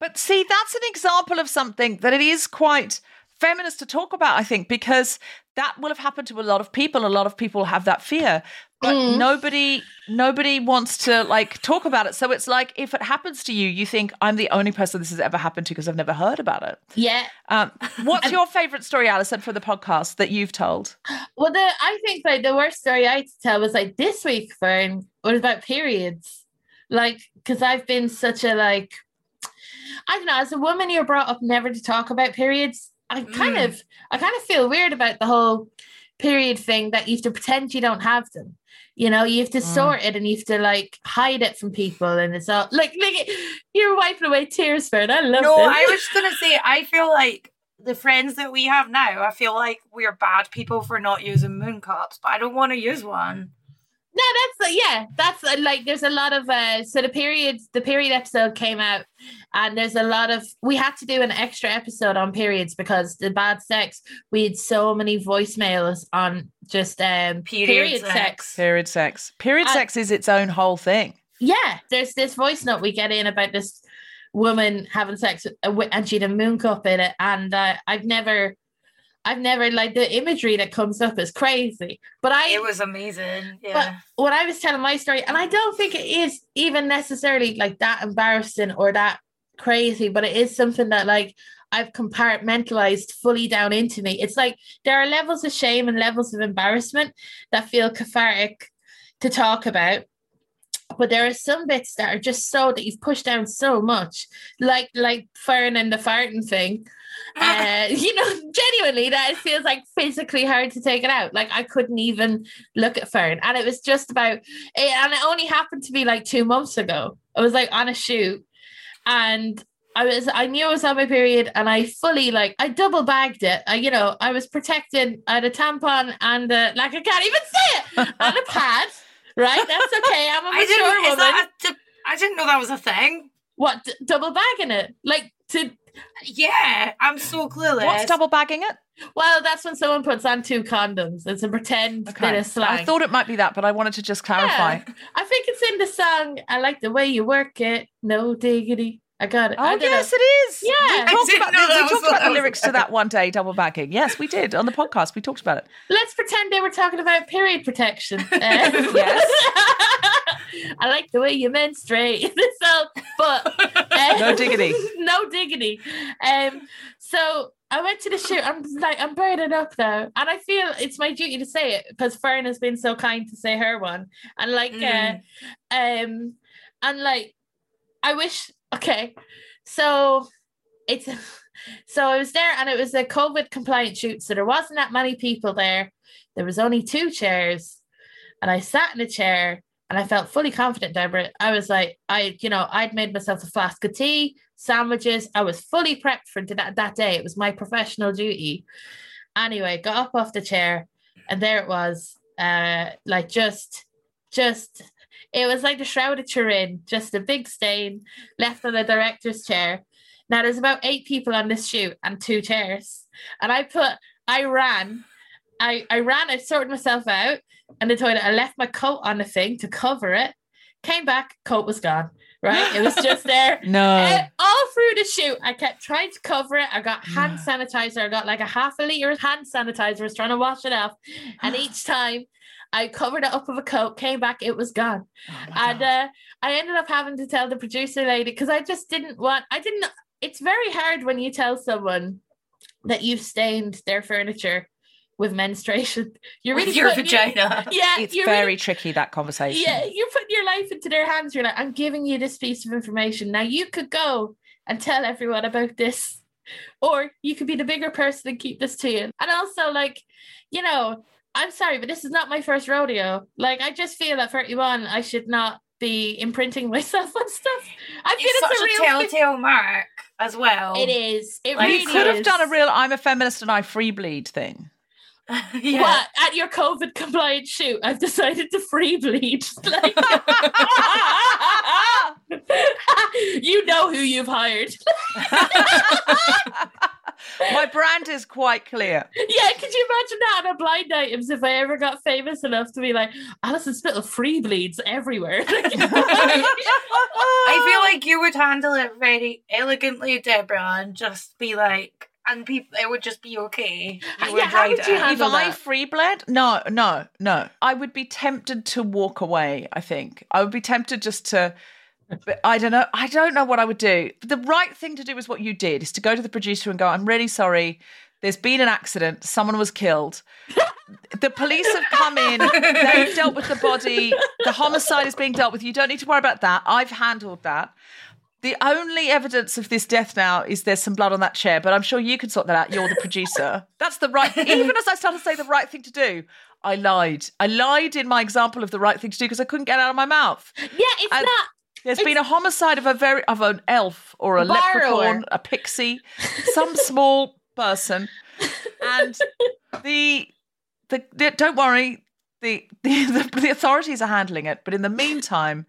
Speaker 3: But see, that's an example of something that it is quite feminist to talk about, I think, because that will have happened to a lot of people. A lot of people have that fear. But
Speaker 4: Mm.
Speaker 3: nobody nobody wants to like talk about it. So it's like if it happens to you, you think I'm the only person this has ever happened to because I've never heard about it.
Speaker 4: Yeah.
Speaker 3: Um, what's your favorite story, Alison, for the podcast that you've told?
Speaker 4: Well, the I think like the worst story I had to tell was like this week, Fern, was about periods. Like, because I've been such a like, I don't know, as a woman, you're brought up never to talk about periods. I kind
Speaker 2: Mm.
Speaker 4: of, I kind of feel weird about the whole period thing that you have to pretend you don't have them. You know, you have to
Speaker 3: Mm.
Speaker 4: sort it and you have to like hide it from people, and it's all like, like you're wiping away tears, Fern. I love it.
Speaker 2: No,
Speaker 4: this.
Speaker 2: I was just gonna say I feel like the friends that we have now, I feel like we're bad people for not using moon cups, but I don't want to use one.
Speaker 4: No, that's uh, yeah, that's uh, like there's a lot of uh so the period the period episode came out and there's a lot of we had to do an extra episode on periods because the bad sex we had so many voicemails on just um
Speaker 2: Period
Speaker 4: period,
Speaker 2: sex.
Speaker 4: sex.
Speaker 3: Period sex. Period
Speaker 4: I-
Speaker 3: sex is its own whole thing.
Speaker 4: Yeah, there's this voice note we get in about this woman having sex with, uh, wi- and she had a moon cup in it and uh, I've never I've never like the imagery that comes up is crazy. But I
Speaker 2: It was amazing. Yeah.
Speaker 4: when I was telling my story, and I don't think it is even necessarily like that embarrassing or that crazy, but it is something that like I've compartmentalized fully down into me. It's like there are levels of shame and levels of embarrassment that feel cathartic to talk about. But there are some bits that are just so that you've pushed down so much, like like Fern and the farting thing. Uh, you know, genuinely, that it feels like physically hard to take it out. Like I couldn't even look at Fern, and it was just about, it, and it only happened to be like two months ago. I was like on a shoot, and I was, I knew I was on my period, and I fully like, I double bagged it. I, you know, I was protected. I had a tampon and uh, like I can't even say it, and a pad. Right, that's okay. I'm a
Speaker 2: I didn't.
Speaker 4: mature woman.
Speaker 2: that a, d- I didn't know that was a thing.
Speaker 4: what d- double bagging it? Like to
Speaker 2: Yeah, I'm so clueless.
Speaker 3: What's double bagging it?
Speaker 4: Well, that's when someone puts on two condoms. It's a pretend bit of slang.
Speaker 3: I thought it might be that, but I wanted to just clarify.
Speaker 4: Yeah. I think it's in the song. I like the way you work it. No diggity. I got it.
Speaker 3: Oh yes,
Speaker 4: know.
Speaker 3: it is.
Speaker 4: Yeah.
Speaker 3: we talked about, the, we talked about the lyrics to that one day. Double backing. Yes, we did on the podcast. We talked about it.
Speaker 4: Let's pretend they were talking about period protection. Uh,
Speaker 3: Yes.
Speaker 4: I like the way you menstruate. so, but uh,
Speaker 3: No diggity.
Speaker 4: no diggity. Um, so I went to the shoot. I'm like, I'm burning up though. and I feel it's my duty to say it because Fern has been so kind to say her one, and like,
Speaker 2: Mm.
Speaker 4: uh, um, and like, I wish. Okay, so it's so I was there, and it was a COVID compliant shoot, so there wasn't that many people there. There was only two chairs, and I sat in a chair. And I felt fully confident, Deborah. I was like, I, you know, I'd made myself a flask of tea, sandwiches. I was fully prepped for that, that day. It was my professional duty. Anyway, got up off the chair, and there it was. uh, like just, just. It was like the shroud of Turin, just a big stain left on the director's chair. Now there's about eight people on this shoot and two chairs, and I put, I ran, I I ran, I sorted myself out in the toilet. I left my coat on the thing to cover it. Came back, coat was gone. Right, it was just there.
Speaker 3: No.
Speaker 4: And all through the shoot, I kept trying to cover it. I got hand sanitizer. I got like a half a liter of hand sanitizer. I was trying to wash it off, and each time I covered it up with a coat. Came back, it was gone, and uh, I ended up having to tell the producer lady because I just didn't want. I didn't. It's very hard when you tell someone that you've stained their furniture with menstruation. You're
Speaker 2: With
Speaker 4: really
Speaker 2: your vagina.
Speaker 4: yeah,
Speaker 3: It's very
Speaker 4: really-
Speaker 3: tricky that conversation.
Speaker 4: yeah, you're putting your life into their hands. You're like, I'm giving you this piece of information. Now you could go and tell everyone about this, or you could be the bigger person and keep this to you. And also, like, you know, I'm sorry, but this is not my first rodeo. Like, I just feel at 31, I should not be imprinting myself on stuff. I feel
Speaker 2: It's
Speaker 4: it's,
Speaker 2: such
Speaker 4: a
Speaker 2: a
Speaker 4: real thing.
Speaker 2: telltale mark as well.
Speaker 4: It is. It
Speaker 2: Like,
Speaker 4: really
Speaker 3: you could have done a real I'm a feminist and I free bleed thing.
Speaker 2: yeah.
Speaker 4: What at your COVID compliant shoot? I've decided to free bleed. Like, you know who you've hired.
Speaker 3: My brand is quite clear.
Speaker 4: Yeah, could you imagine that on a blind items if I ever got famous enough to be like Alison Spittle free bleeds everywhere?
Speaker 2: I feel like you would handle it very elegantly, Deborah, and just be like, and people, it would just be okay.
Speaker 4: Yeah,
Speaker 2: You would
Speaker 4: how would you
Speaker 2: it.
Speaker 4: handle
Speaker 3: if I
Speaker 4: that?
Speaker 3: free bled, no, no, no. I would be tempted to walk away. I think I would be tempted just to. But I don't know. I don't know what I would do. The right thing to do is what you did: is to go to the producer and go, "I'm really sorry. There's been an accident. Someone was killed. The police have come in. They've dealt with the body. The homicide is being dealt with. You don't need to worry about that. I've handled that." The only evidence of this death now is there's some blood on that chair, but I'm sure you can sort that out. You're the producer. That's the right. Even as I started to say the right thing to do, I lied. I lied in my example of the right thing to do because I couldn't get it out of my mouth.
Speaker 4: yeah, it's
Speaker 3: And-
Speaker 4: not.
Speaker 3: There's been a homicide of a very of an elf or a
Speaker 4: Borrower.
Speaker 3: leprechaun, a pixie, some small person, and the the, the don't worry, the, the the authorities are handling it. But in the meantime,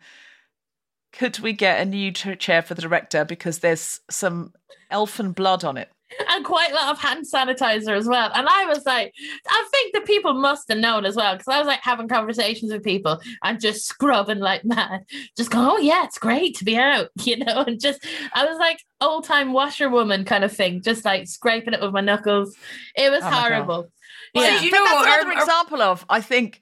Speaker 3: could we get a new ch- chair for the director because there's some elfin blood on it?
Speaker 4: and quite a lot of hand sanitizer as well. And I was like, I think the people must have known as well because I was like having conversations with people and just scrubbing like mad, just going, oh yeah, it's great to be out, you know, and just I was like old time washerwoman kind of thing, just like scraping it with my knuckles. It was
Speaker 3: Oh my God.
Speaker 4: horrible.
Speaker 2: Well,
Speaker 4: Yeah.
Speaker 2: you
Speaker 3: But
Speaker 2: know,
Speaker 3: that's another
Speaker 2: our- our-
Speaker 3: example of I think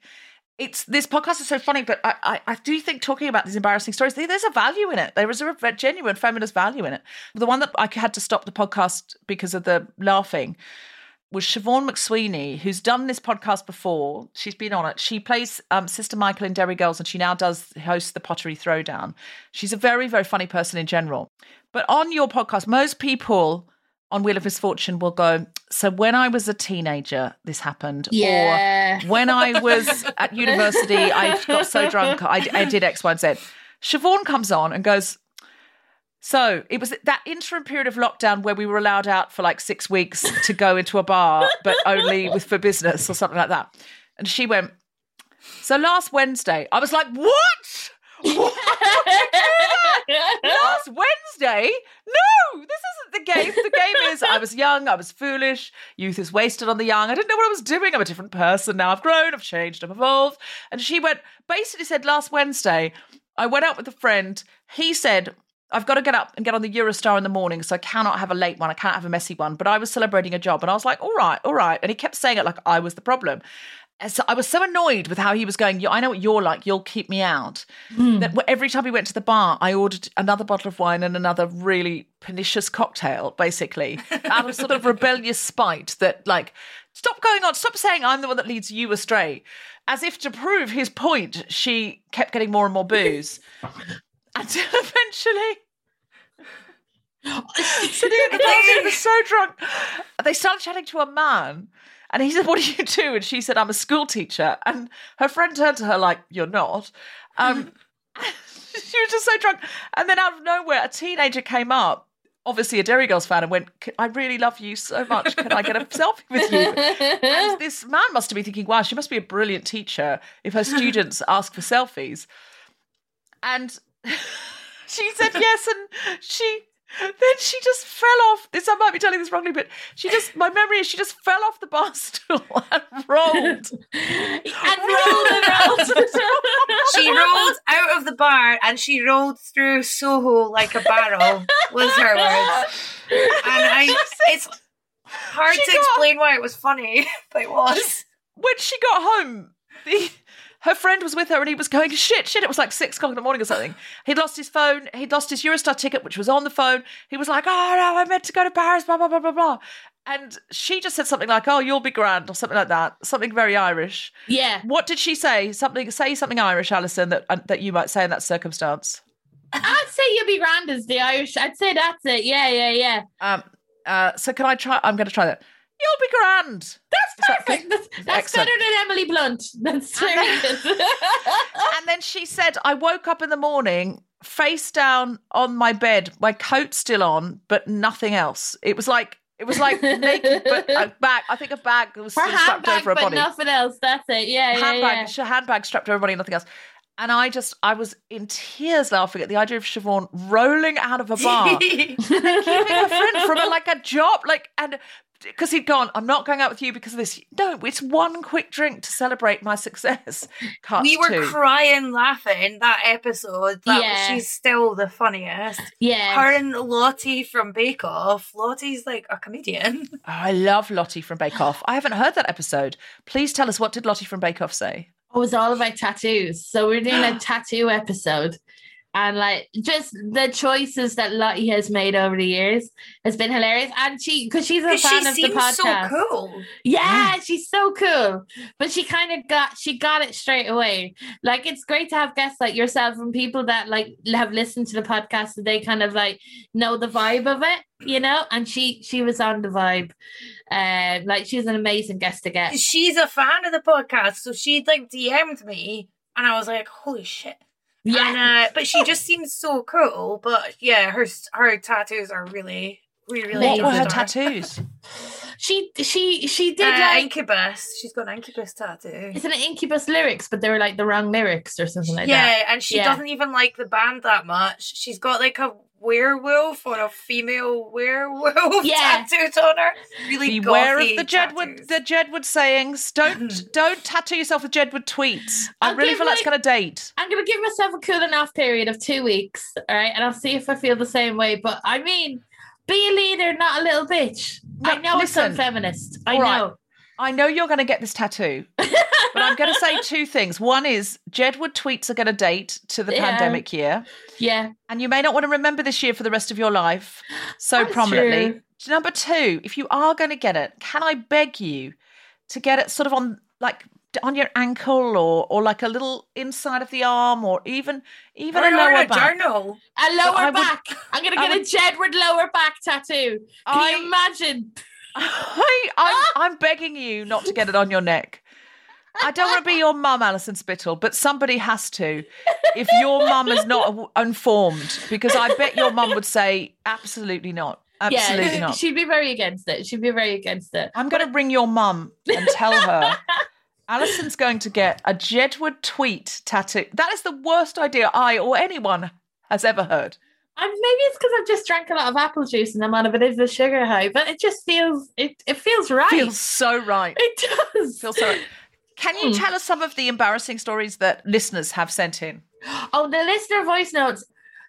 Speaker 3: it's this podcast is so funny, but I, I, I do think talking about these embarrassing stories, there's a value in it. There is a genuine feminist value in it. The one that I had to stop the podcast because of the laughing was Siobhan McSweeney, who's done this podcast before. She's been on it. She plays um, Sister Michael in Derry Girls, and she now does host the Pottery Throwdown. She's a very, very funny person in general. But on your podcast, most people on Wheel of Misfortune will go, So when I was a teenager, this happened.
Speaker 4: Yeah.
Speaker 3: Or when I was at university, I got so drunk, I, I did X, Y, and Z. Siobhan comes on and goes, so it was that interim period of lockdown where we were allowed out for like six weeks to go into a bar, but only with for business or something like that. And she went, So last Wednesday, I was like, What? Last Wednesday? No, this isn't the game. The game is I was young, I was foolish, youth is wasted on the young. I didn't know what I was doing. I'm a different person now. I've grown, I've changed, I've evolved. And she went, basically said last Wednesday, I went out with a friend. He said, I've got to get up and get on the Eurostar in the morning, so I cannot have a late one. I can't have a messy one. But I was celebrating a job, and I was like, all right, all right. And he kept saying it like I was the problem. So I was so annoyed with how he was going. I know what you're like. You'll keep me out. Hmm. That every time we went to the bar, I ordered another bottle of wine and another really pernicious cocktail, basically, out of sort of rebellious spite. That like, stop going on. Stop saying I'm the one that leads you astray. As if to prove his point, she kept getting more and more booze until eventually. so the, the person was so drunk. They started chatting to a man, and he said, "What do you do?" And she said, "I'm a school teacher." And her friend turned to her like, "You're not." Um, she was just so drunk, and then out of nowhere, a teenager came up obviously a Derry Girls fan and went, I really love you so much. Can I get a selfie with you? And this man must have been thinking, wow, she must be a brilliant teacher if her students ask for selfies. And she said yes, and she then she just fell off. This I might be telling this wrongly, but she just my memory is she just fell off the bar stool and rolled.
Speaker 4: and rolled and rolled.
Speaker 2: She rolled out of the bar and she rolled through Soho like a barrel, was her words. And I, it's hard
Speaker 3: She
Speaker 2: to
Speaker 3: got-
Speaker 2: explain why it was funny, but it was.
Speaker 3: when she got home, the, her friend was with her and he was going, shit, shit. It was like six o'clock in the morning or something. He'd lost his phone. He'd lost his Eurostar ticket, which was on the phone. He was like, oh, no, I meant to go to Paris, blah, blah, blah, blah, blah. And she just said something like, oh, you'll be grand or something like that. Something very Irish.
Speaker 4: yeah.
Speaker 3: What did she say? Something, say something Irish, Alison, that, uh, that you might say in that circumstance.
Speaker 4: I'd say you'll be grand as the Irish. I'd say that's it. Yeah, yeah, yeah.
Speaker 3: Um, uh, so can I try? I'm going to try that. You'll be grand.
Speaker 4: That's perfect. That's, that's
Speaker 3: Excellent.
Speaker 4: better than Emily Blunt. That's very good.
Speaker 3: and then she said, I woke up in the morning face down on my bed, my coat still on, but nothing else. It was like it was like naked, but a bag. I think a bag was
Speaker 4: Her
Speaker 3: strapped
Speaker 4: handbag,
Speaker 3: over her
Speaker 4: but
Speaker 3: body.
Speaker 4: nothing else. That's it. Yeah, yeah,
Speaker 3: handbag,
Speaker 4: yeah.
Speaker 3: sh- handbag strapped over her body, nothing else. And I just, I was in tears laughing at the idea of Siobhan rolling out of a bar and keeping her friend from a, like a job, like and because he'd gone, I'm not going out with you because of this. No, it's one quick drink to celebrate my success. Cut
Speaker 2: we were
Speaker 3: to.
Speaker 2: crying laughing that episode. That
Speaker 4: Yeah.
Speaker 2: she's still the funniest.
Speaker 4: yeah.
Speaker 2: Her and Lottie from Bake Off. Lottie's like a comedian.
Speaker 3: Oh, I love Lottie from Bake Off. I haven't heard that episode. Please tell us what did Lottie from Bake Off say?
Speaker 4: It was all about tattoos. So we're doing a tattoo episode. And like just the choices that Lottie has made over the years has been hilarious. And she because she's a fan
Speaker 2: she
Speaker 4: of the podcast.
Speaker 2: so cool.
Speaker 4: Yeah, she's so cool. But she kind of got she got it straight away. Like it's great to have guests like yourself and people that like have listened to the podcast and they kind of like know the vibe of it, you know? And she she was on the vibe. Uh, like she's an amazing guest to get.
Speaker 2: She's a fan of the podcast, so she'd like DM'd me, and I was like, "Holy shit!"
Speaker 4: Yeah.
Speaker 2: And, uh, but she just seems so cool. But yeah, her her tattoos are really, really, really.
Speaker 3: What were her
Speaker 2: good.
Speaker 3: tattoos?
Speaker 4: She she she
Speaker 2: Uh,
Speaker 4: did like
Speaker 2: incubus. She's got an incubus tattoo.
Speaker 4: Isn't it Incubus lyrics, but they were like the wrong lyrics or something like
Speaker 2: yeah,
Speaker 4: that?
Speaker 2: Yeah, and she
Speaker 4: Yeah.
Speaker 2: doesn't even like the band that much. She's got like a werewolf or a female werewolf
Speaker 4: Yeah.
Speaker 2: tattooed on her. Really
Speaker 3: Beware
Speaker 2: gothy
Speaker 3: of the Jedward
Speaker 2: tattoos.
Speaker 3: the Jedward sayings. Don't hmm. don't tattoo yourself with Jedward tweets. I
Speaker 4: I'll
Speaker 3: really
Speaker 4: give
Speaker 3: feel that's
Speaker 4: my-
Speaker 3: gonna date.
Speaker 4: I'm gonna give myself a cooling off period of two weeks, all right, and I'll see if I feel the same way. But I mean, be a leader, not a little bitch. I
Speaker 3: No,
Speaker 4: know it's
Speaker 3: listen.
Speaker 4: unfeminist. I
Speaker 3: All right.
Speaker 4: know.
Speaker 3: I know you're gonna get this tattoo. but I'm gonna say two things. One is Jedward tweets are gonna date to the
Speaker 4: Yeah.
Speaker 3: pandemic year.
Speaker 4: Yeah.
Speaker 3: And you may not want to remember this year for the rest of your life so
Speaker 4: That's
Speaker 3: prominently. Number two, if you are going to get it, can I beg you to get it sort of on like on your ankle or or like a little inside of the arm or even even
Speaker 2: Or
Speaker 3: a lower
Speaker 2: a
Speaker 3: back?
Speaker 2: journal.
Speaker 4: A lower
Speaker 3: I would-
Speaker 4: back. I'm gonna
Speaker 3: I
Speaker 4: get
Speaker 3: would-
Speaker 4: a Jedward lower back tattoo. Can
Speaker 3: I-
Speaker 4: you imagine?
Speaker 3: I, I'm, I'm begging you not to get it on your neck. I don't want to be your mum, Alison Spittle, but somebody has to. If your mum is not informed, because I bet your mum would say, absolutely not. Absolutely
Speaker 4: yeah,
Speaker 3: not.
Speaker 4: she'd be very against it. She'd be very against it.
Speaker 3: I'm going to ring your mum and tell her Alison's going to get a Jedward tweet tattoo. That is the worst idea I or anyone has ever heard.
Speaker 4: Maybe it's because I've just drank a lot of apple juice and I'm on a bit of a sugar high, but it just feels it, it feels right.
Speaker 3: Feels so right.
Speaker 4: it does.
Speaker 3: Feels so right. Can you
Speaker 4: Hmm.
Speaker 3: tell us some of the embarrassing stories that listeners have sent in?
Speaker 4: Oh, the listener voice notes.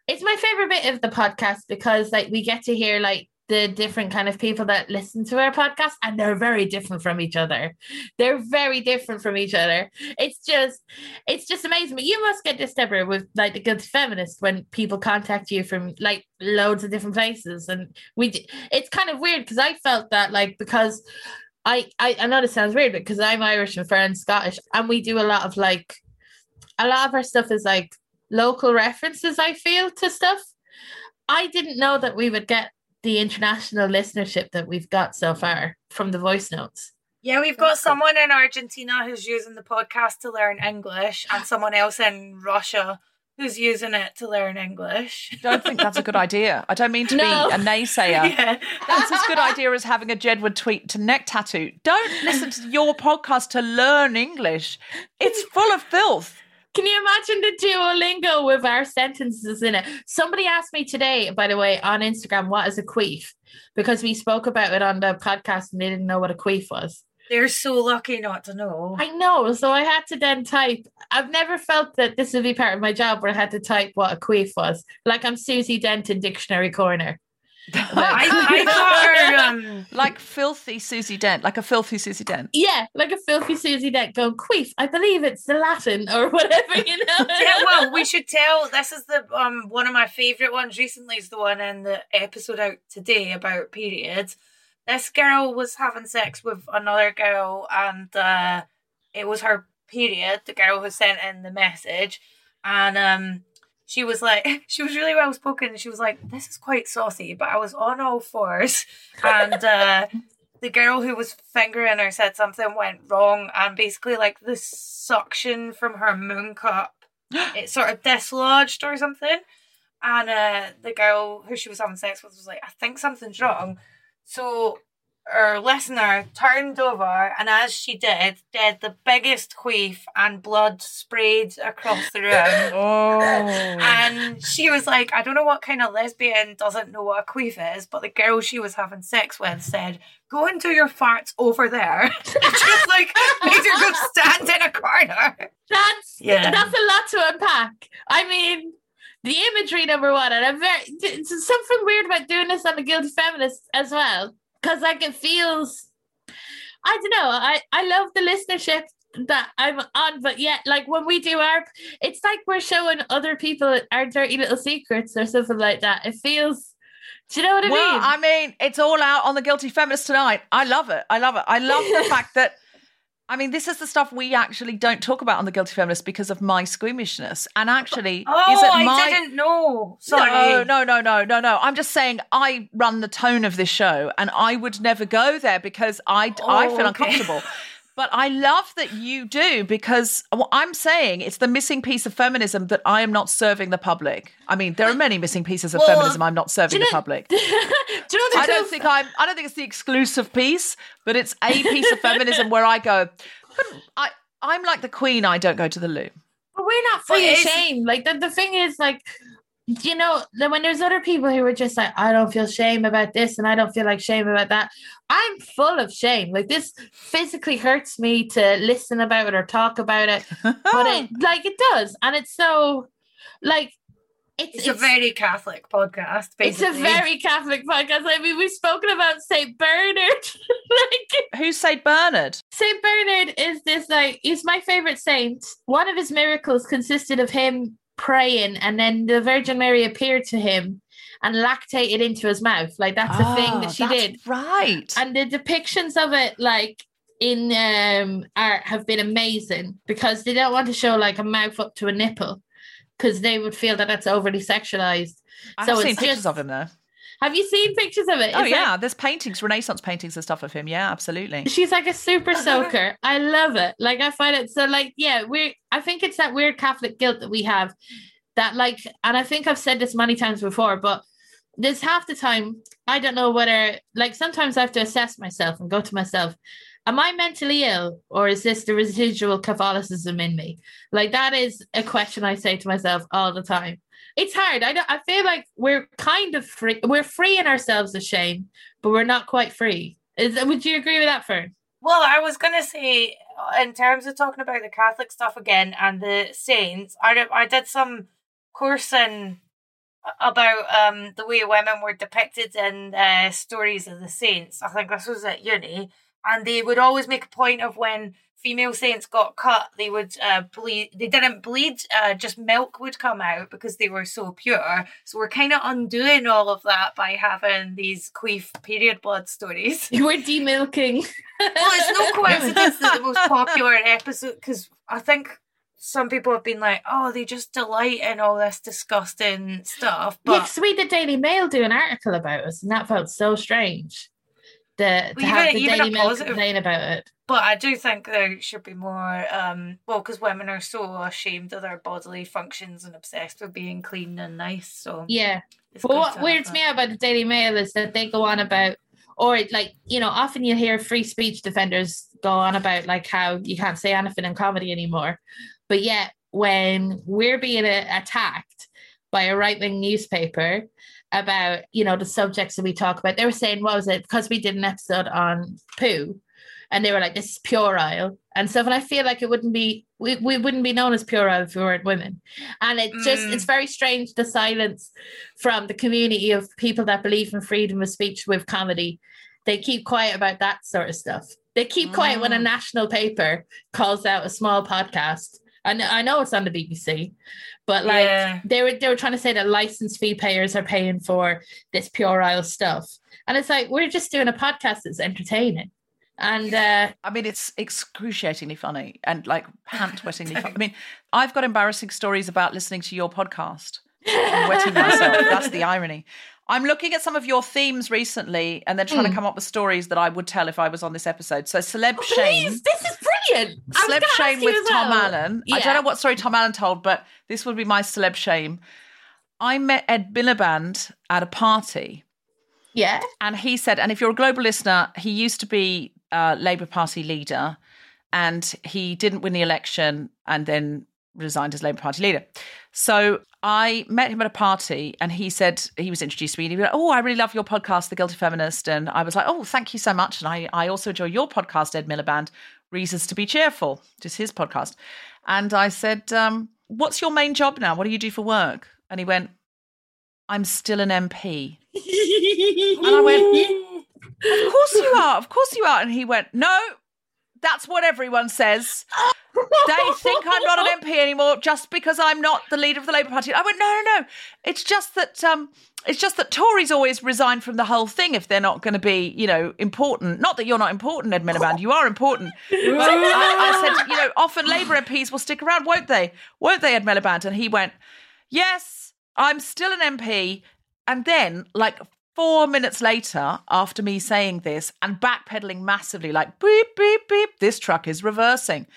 Speaker 4: It's my favorite bit of the podcast because like we get to hear like the different kind of people that listen to our podcast and they're very different from each other. They're very different from each other. It's just it's just amazing. But you must get this Deborah with like the good feminist when people contact you from like loads of different places. And we it's kind of weird because I felt that like because I, I I know this sounds weird, because I'm Irish and Fern's Scottish, and we do a lot of like a lot of our stuff is like local references, I feel, to stuff. I didn't know that we would get the international listenership that we've got so far from the voice notes.
Speaker 2: Yeah, we've got someone in Argentina who's using the podcast to learn English, and someone else in Russia who's using it to learn English.
Speaker 3: I don't think that's a good idea. I don't mean to
Speaker 4: No.
Speaker 3: be a naysayer.
Speaker 2: yeah.
Speaker 3: That's as good idea as having a Jedward tweet to neck tattoo. Don't listen to your podcast to learn English. It's full of filth.
Speaker 4: Can you imagine the Duolingo with our sentences in it? Somebody asked me today, by the way, on Instagram, what is a queef? Because we spoke about it on the podcast and they didn't know what a queef was.
Speaker 2: They're so lucky not to know.
Speaker 4: I know, so I had to then type. I've never felt that this would be part of my job where I had to type what a queef was. Like I'm Susie Dent in Dictionary Corner.
Speaker 2: I, I her, um,
Speaker 3: Like filthy Susie Dent, like a filthy Susie Dent.
Speaker 4: Yeah, like a filthy Susie Dent going queef. I believe it's the Latin or whatever, you know.
Speaker 2: yeah, well, we should tell. This is the um one of my favorite ones recently. Is the one in the episode out today about periods. This girl was having sex with another girl, and uh, it was her period. The girl who sent in the message, and um, she was like, she was really well spoken. And she was like, "This is quite saucy," but I was on all fours, and uh, the girl who was fingering her said something went wrong, and basically, like the suction from her moon cup, it sort of dislodged or something. And uh, the girl who she was having sex with was like, "I think something's wrong." So our listener turned over, and as she did, did the biggest queef, and blood sprayed across the room.
Speaker 3: Oh.
Speaker 2: And she was like, I don't know what kind of lesbian doesn't know what a queef is, but the girl she was having sex with said, Go and do your farts over there. Just like made her go stand in a corner.
Speaker 4: That's
Speaker 2: Yeah.
Speaker 4: that's a lot to unpack. I mean, the imagery number one, and I'm very something weird about doing this on the guilty feminist as well, because like it feels, I don't know. I I love the listenership that I'm on, but yet like when we do our, it's like we're showing other people our dirty little secrets or something like that. It feels. Do you know what I
Speaker 3: well,
Speaker 4: mean?
Speaker 3: I mean, it's all out on the Guilty Feminist tonight. I love it. I love it. I love the fact that, I mean, this is the stuff we actually don't talk about on the Guilty Feminist because of my squeamishness. And actually,
Speaker 2: Oh,
Speaker 3: is it
Speaker 2: I
Speaker 3: my.
Speaker 2: didn't know. Sorry.
Speaker 3: No, no, no, no, no, no. I'm just saying I run the tone of this show and I would never go there because I, I
Speaker 2: Oh,
Speaker 3: feel
Speaker 2: okay.
Speaker 3: uncomfortable. But I love that you do because what I'm saying it's the missing piece of feminism that I am not serving the public. I mean, there are many missing pieces of
Speaker 4: Well,
Speaker 3: feminism I'm not serving the
Speaker 4: know-
Speaker 3: public.
Speaker 4: do you know
Speaker 3: I don't think I'm. I don't think it's the exclusive piece, but it's a piece of feminism where I go. I I'm like the queen. I don't go to the loo.
Speaker 4: But we're not fully
Speaker 2: it's-
Speaker 4: ashamed. Like the, the thing is, like, you know, that when there's other people who are just like, I don't feel shame about this and I don't feel like shame about that. I'm full of shame. Like this physically hurts me to listen about it or talk about it. But it like it does. And it's so like it's,
Speaker 2: It's, a very Catholic podcast,
Speaker 4: it's a very Catholic podcast. I mean, we've spoken about Saint Bernard. like
Speaker 3: Who's Saint Bernard?
Speaker 4: Saint Bernard is this like he's my favorite saint. One of his miracles consisted of him praying, and then the Virgin Mary appeared to him and lactated into his mouth. Like that's the thing
Speaker 3: Ah,
Speaker 4: that she did.
Speaker 3: Right.
Speaker 4: And the depictions of it, like in um art, have been amazing because they don't want to show like a mouth up to a nipple because they would feel that that's overly sexualized.
Speaker 3: I've
Speaker 4: so
Speaker 3: seen
Speaker 4: it's
Speaker 3: pictures
Speaker 4: just-
Speaker 3: of him though.
Speaker 4: Have you seen pictures of it?
Speaker 3: Oh
Speaker 4: It's like-
Speaker 3: yeah, there's paintings, Renaissance paintings and stuff of him. Yeah, absolutely.
Speaker 4: She's like a super soaker. I love it. Like I find it so like yeah, we're I think it's that weird Catholic guilt that we have that like and I think I've said this many times before, but there's half the time I don't know whether like sometimes I have to assess myself and go to myself, am I mentally ill or is this the residual Catholicism in me? Like that is a question I say to myself all the time. It's hard. I I feel like we're kind of free. We're freeing ourselves of shame, but we're not quite free. Is would you agree with that, Fern?
Speaker 2: Well, I was gonna say, uh, in terms of talking about the Catholic stuff again and the saints, I I did some coursing about um the way women were depicted in uh, stories of the saints. I think this was at uni, and they would always make a point of when female saints got cut, they would uh, bleed. They didn't bleed; uh, just milk would come out because they were so pure. So we're kind of undoing all of that by having these queef period blood stories You
Speaker 4: were demilking.
Speaker 2: well, it's no coincidence that the most popular episode, because I think some people have been like, oh, they just delight in all this disgusting stuff. But
Speaker 4: yes, we the Daily Mail do an article about us, and that felt so strange. The to
Speaker 2: Well,
Speaker 4: have
Speaker 2: even-
Speaker 4: the Daily Mail
Speaker 2: positive-
Speaker 4: complain about it.
Speaker 2: But I do think there should be more, um, well, because women are so ashamed of their bodily functions and obsessed with being clean and nice. So
Speaker 4: Yeah. But what weirds
Speaker 2: that.
Speaker 4: me out about the Daily Mail is that they go on about, or like, you know, often you hear free speech defenders go on about like how you can't say anything in comedy anymore. But yet, when we're being attacked by a right wing newspaper about, you know, the subjects that we talk about, they were saying, what was it? Because we did an episode on poo. And they were like, this is puerile and stuff. And I feel like it wouldn't be, we, we wouldn't be known as puerile if we weren't women. And it just,
Speaker 2: Mm.
Speaker 4: it's very strange the silence from the community of people that believe in freedom of speech with comedy. They keep quiet about that sort of stuff. They keep quiet when a
Speaker 3: Mm.
Speaker 4: national paper calls out a small podcast. And I know it's on the BBC, but like
Speaker 2: Yeah.
Speaker 4: they were they were trying to say that license fee payers are paying for this pure puerile stuff. And it's like we're just doing a podcast that's entertaining. And uh
Speaker 3: I mean, it's excruciatingly funny and like pant-wettingly funny. I mean, I've got embarrassing stories about listening to your podcast. I'm wetting myself. That's the irony. I'm looking at some of your themes recently and then trying to come up with stories that I would tell if I was on this episode. So, celeb shame.
Speaker 4: please, this is brilliant. Was
Speaker 3: Celeb shame with
Speaker 4: as
Speaker 3: Tom
Speaker 4: well.
Speaker 3: Allen. I don't know what story Tom Allen told, but this would be my celeb shame. I met Ed Miliband at a party
Speaker 4: Yeah.
Speaker 3: and he said, and if you're a global listener, he used to be a Labour Party leader and he didn't win the election and then resigned as Labour Party leader. So I met him at a party and he said, he was introduced to me and he was like, Oh, I really love your podcast, The Guilty Feminist. And I was like, Oh, thank you so much. And I, I also enjoy your podcast, Ed Miliband, Reasons to Be Cheerful, just his podcast. And I said, um, What's your main job now? What do you do for work? And he went, I'm still an MP. And I went, Of course you are. Of course you are. And he went, No, that's what everyone says. They think I'm not an MP anymore just because I'm not the leader of the Labour Party. I went, No, no, no. It's just that um it's just that Tories always resign from the whole thing if they're not going to be, you know, important. Not that you're not important, Ed Miliband. You are important. I, I said, you know, often Labour MPs will stick around, won't they? Won't they, Ed Miliband? And he went, Yes, I'm still an MP. And then, like four minutes later, after me saying this and backpedaling massively, like beep, beep, beep, this truck is reversing.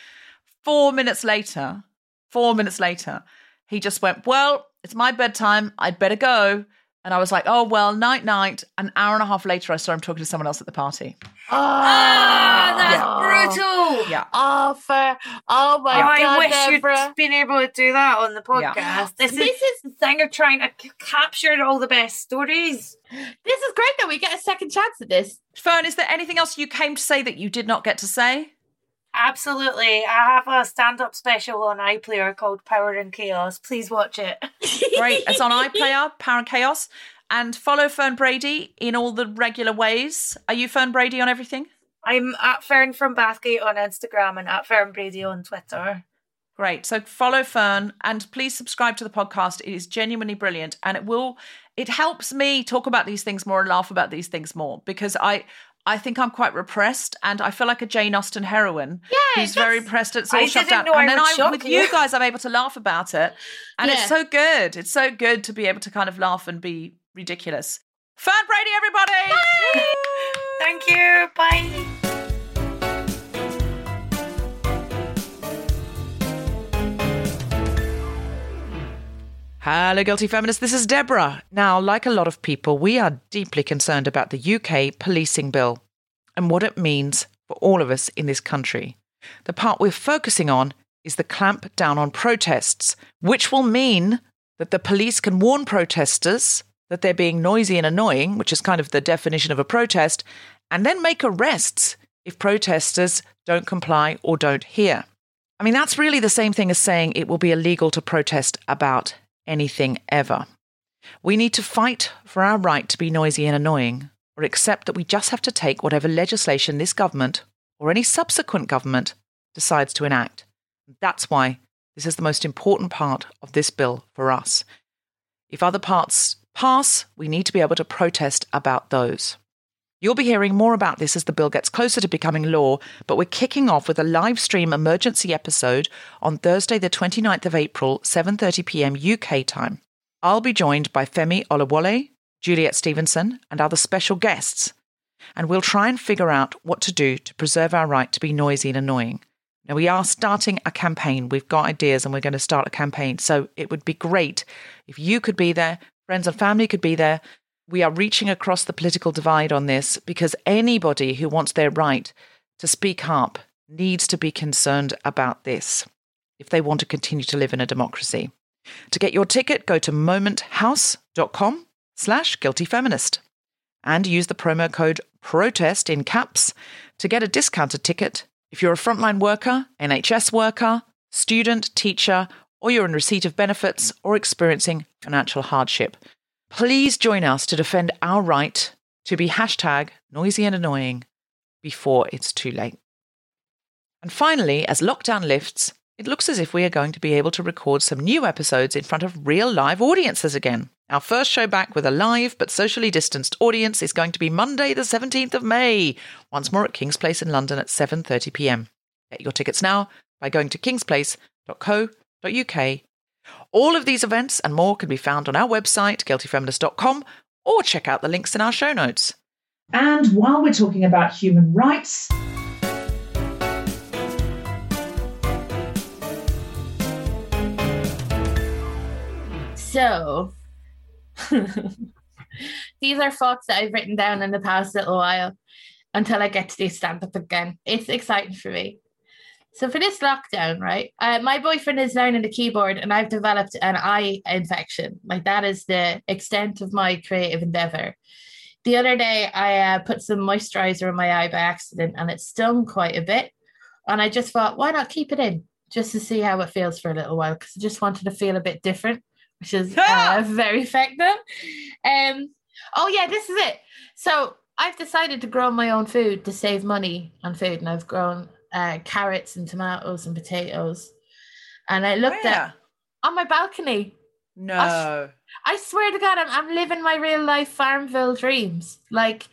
Speaker 3: Four minutes later, four minutes later, he just went, Well, it's my bedtime. I'd better go. And I was like, Oh, well, night, night. An hour and a half later, I saw him talking to someone else at the party.
Speaker 2: Ah, that's
Speaker 3: Yeah.
Speaker 2: brutal.
Speaker 3: Yeah.
Speaker 4: Oh, for oh my
Speaker 2: Oh, I
Speaker 4: god,
Speaker 2: wish
Speaker 4: Deborah.
Speaker 2: you'd been able to do that on the podcast.
Speaker 3: Yeah.
Speaker 2: This, is,
Speaker 4: This is-
Speaker 2: the thing of trying to c- capture all the best stories.
Speaker 4: This is great that we get a second chance at this.
Speaker 3: Fern, is there anything else you came to say that you did not get to say?
Speaker 2: Absolutely. I have a stand up special on iPlayer called Power and Chaos. Please watch it.
Speaker 3: Great. It's on iPlayer, Power and Chaos. And follow Fern Brady in all the regular ways. Are you Fern Brady on everything?
Speaker 2: I'm at Fern from Bathgate on Instagram and at Fern Brady on Twitter.
Speaker 3: Great. So follow Fern and please subscribe to the podcast. It is genuinely brilliant and it will it helps me talk about these things more and laugh about these things more because I I think I'm quite repressed and I feel like a Jane Austen heroine
Speaker 4: Yeah,
Speaker 3: who's very repressed. It's all down. and then I, with
Speaker 2: you.
Speaker 3: you guys, I'm able to laugh about it. And
Speaker 4: Yeah.
Speaker 3: it's so good. It's so good to be able to kind of laugh and be ridiculous. Fern Brady, everybody!
Speaker 2: Thank you. Bye.
Speaker 3: Hello, Guilty Feminists. This is Deborah. Now, like a lot of people, we are deeply concerned about the UK policing bill and what it means for all of us in this country. The part we're focusing on is the clamp down on protests, which will mean that the police can warn protesters that they're being noisy and annoying, which is kind of the definition of a protest, and then make arrests if protesters don't comply or don't hear. I mean, that's really the same thing as saying it will be illegal to protest about anything ever. We need to fight for our right to be noisy and annoying, or accept that we just have to take whatever legislation this government or any subsequent government decides to enact. That's why this is the most important part of this bill for us. If other parts pass, we need to be able to protest about those. You'll be hearing more about this as the bill gets closer to becoming law, but we're kicking off with a live stream emergency episode on Thursday the 29th of April, 7:30 p.m. UK time. I'll be joined by Femi Oluwole, Juliet Stevenson, and other special guests. and we'll try and figure out what to do to preserve our right to be noisy and annoying. Now, we are starting a campaign. We've got ideas and we're going to start a campaign. So it would be great if you could be there, friends and family could be there. We are reaching across the political divide on this because anybody who wants their right to speak up needs to be concerned about this if they want to continue to live in a democracy. To get your ticket, go to momenthouse.com slash guiltyfeminist and use the promo code PROTEST in caps to get a discounted ticket if you're a frontline worker, NHS worker, student, teacher, or you're in receipt of benefits or experiencing financial hardship. Please join us to defend our right to be hashtag noisy and annoying before it's too late. And finally, as lockdown lifts, it looks as if we are going to be able to record some new episodes in front of real live audiences again. Our first show back with a live but socially distanced audience is going to be Monday the 17th of May, once more at King's Place in London at 7:30 p.m. Get your tickets now by going to kingsplace.co.uk. All of these events and more can be found on our website guiltyfeminist.com or check out the links in our show notes. And while we're talking about human rights,
Speaker 4: So, these are thoughts that I've written down in the past little while until I get to do stand up again. It's exciting for me. So, for this lockdown, right, uh, my boyfriend is learning the keyboard and I've developed an eye infection. Like, that is the extent of my creative endeavor. The other day, I uh, put some moisturizer in my eye by accident and it stung quite a bit. And I just thought, why not keep it in just to see how it feels for a little while? Because I just wanted to feel a bit different which is uh, very effective. Um, oh yeah, this is it. So I've decided to grow my own food to save money on food, and I've grown uh, carrots and tomatoes and potatoes. And I looked
Speaker 3: Where?
Speaker 4: at on my balcony.
Speaker 3: no.
Speaker 4: I swear to God, I'm, I'm living my real life Farmville dreams. Like,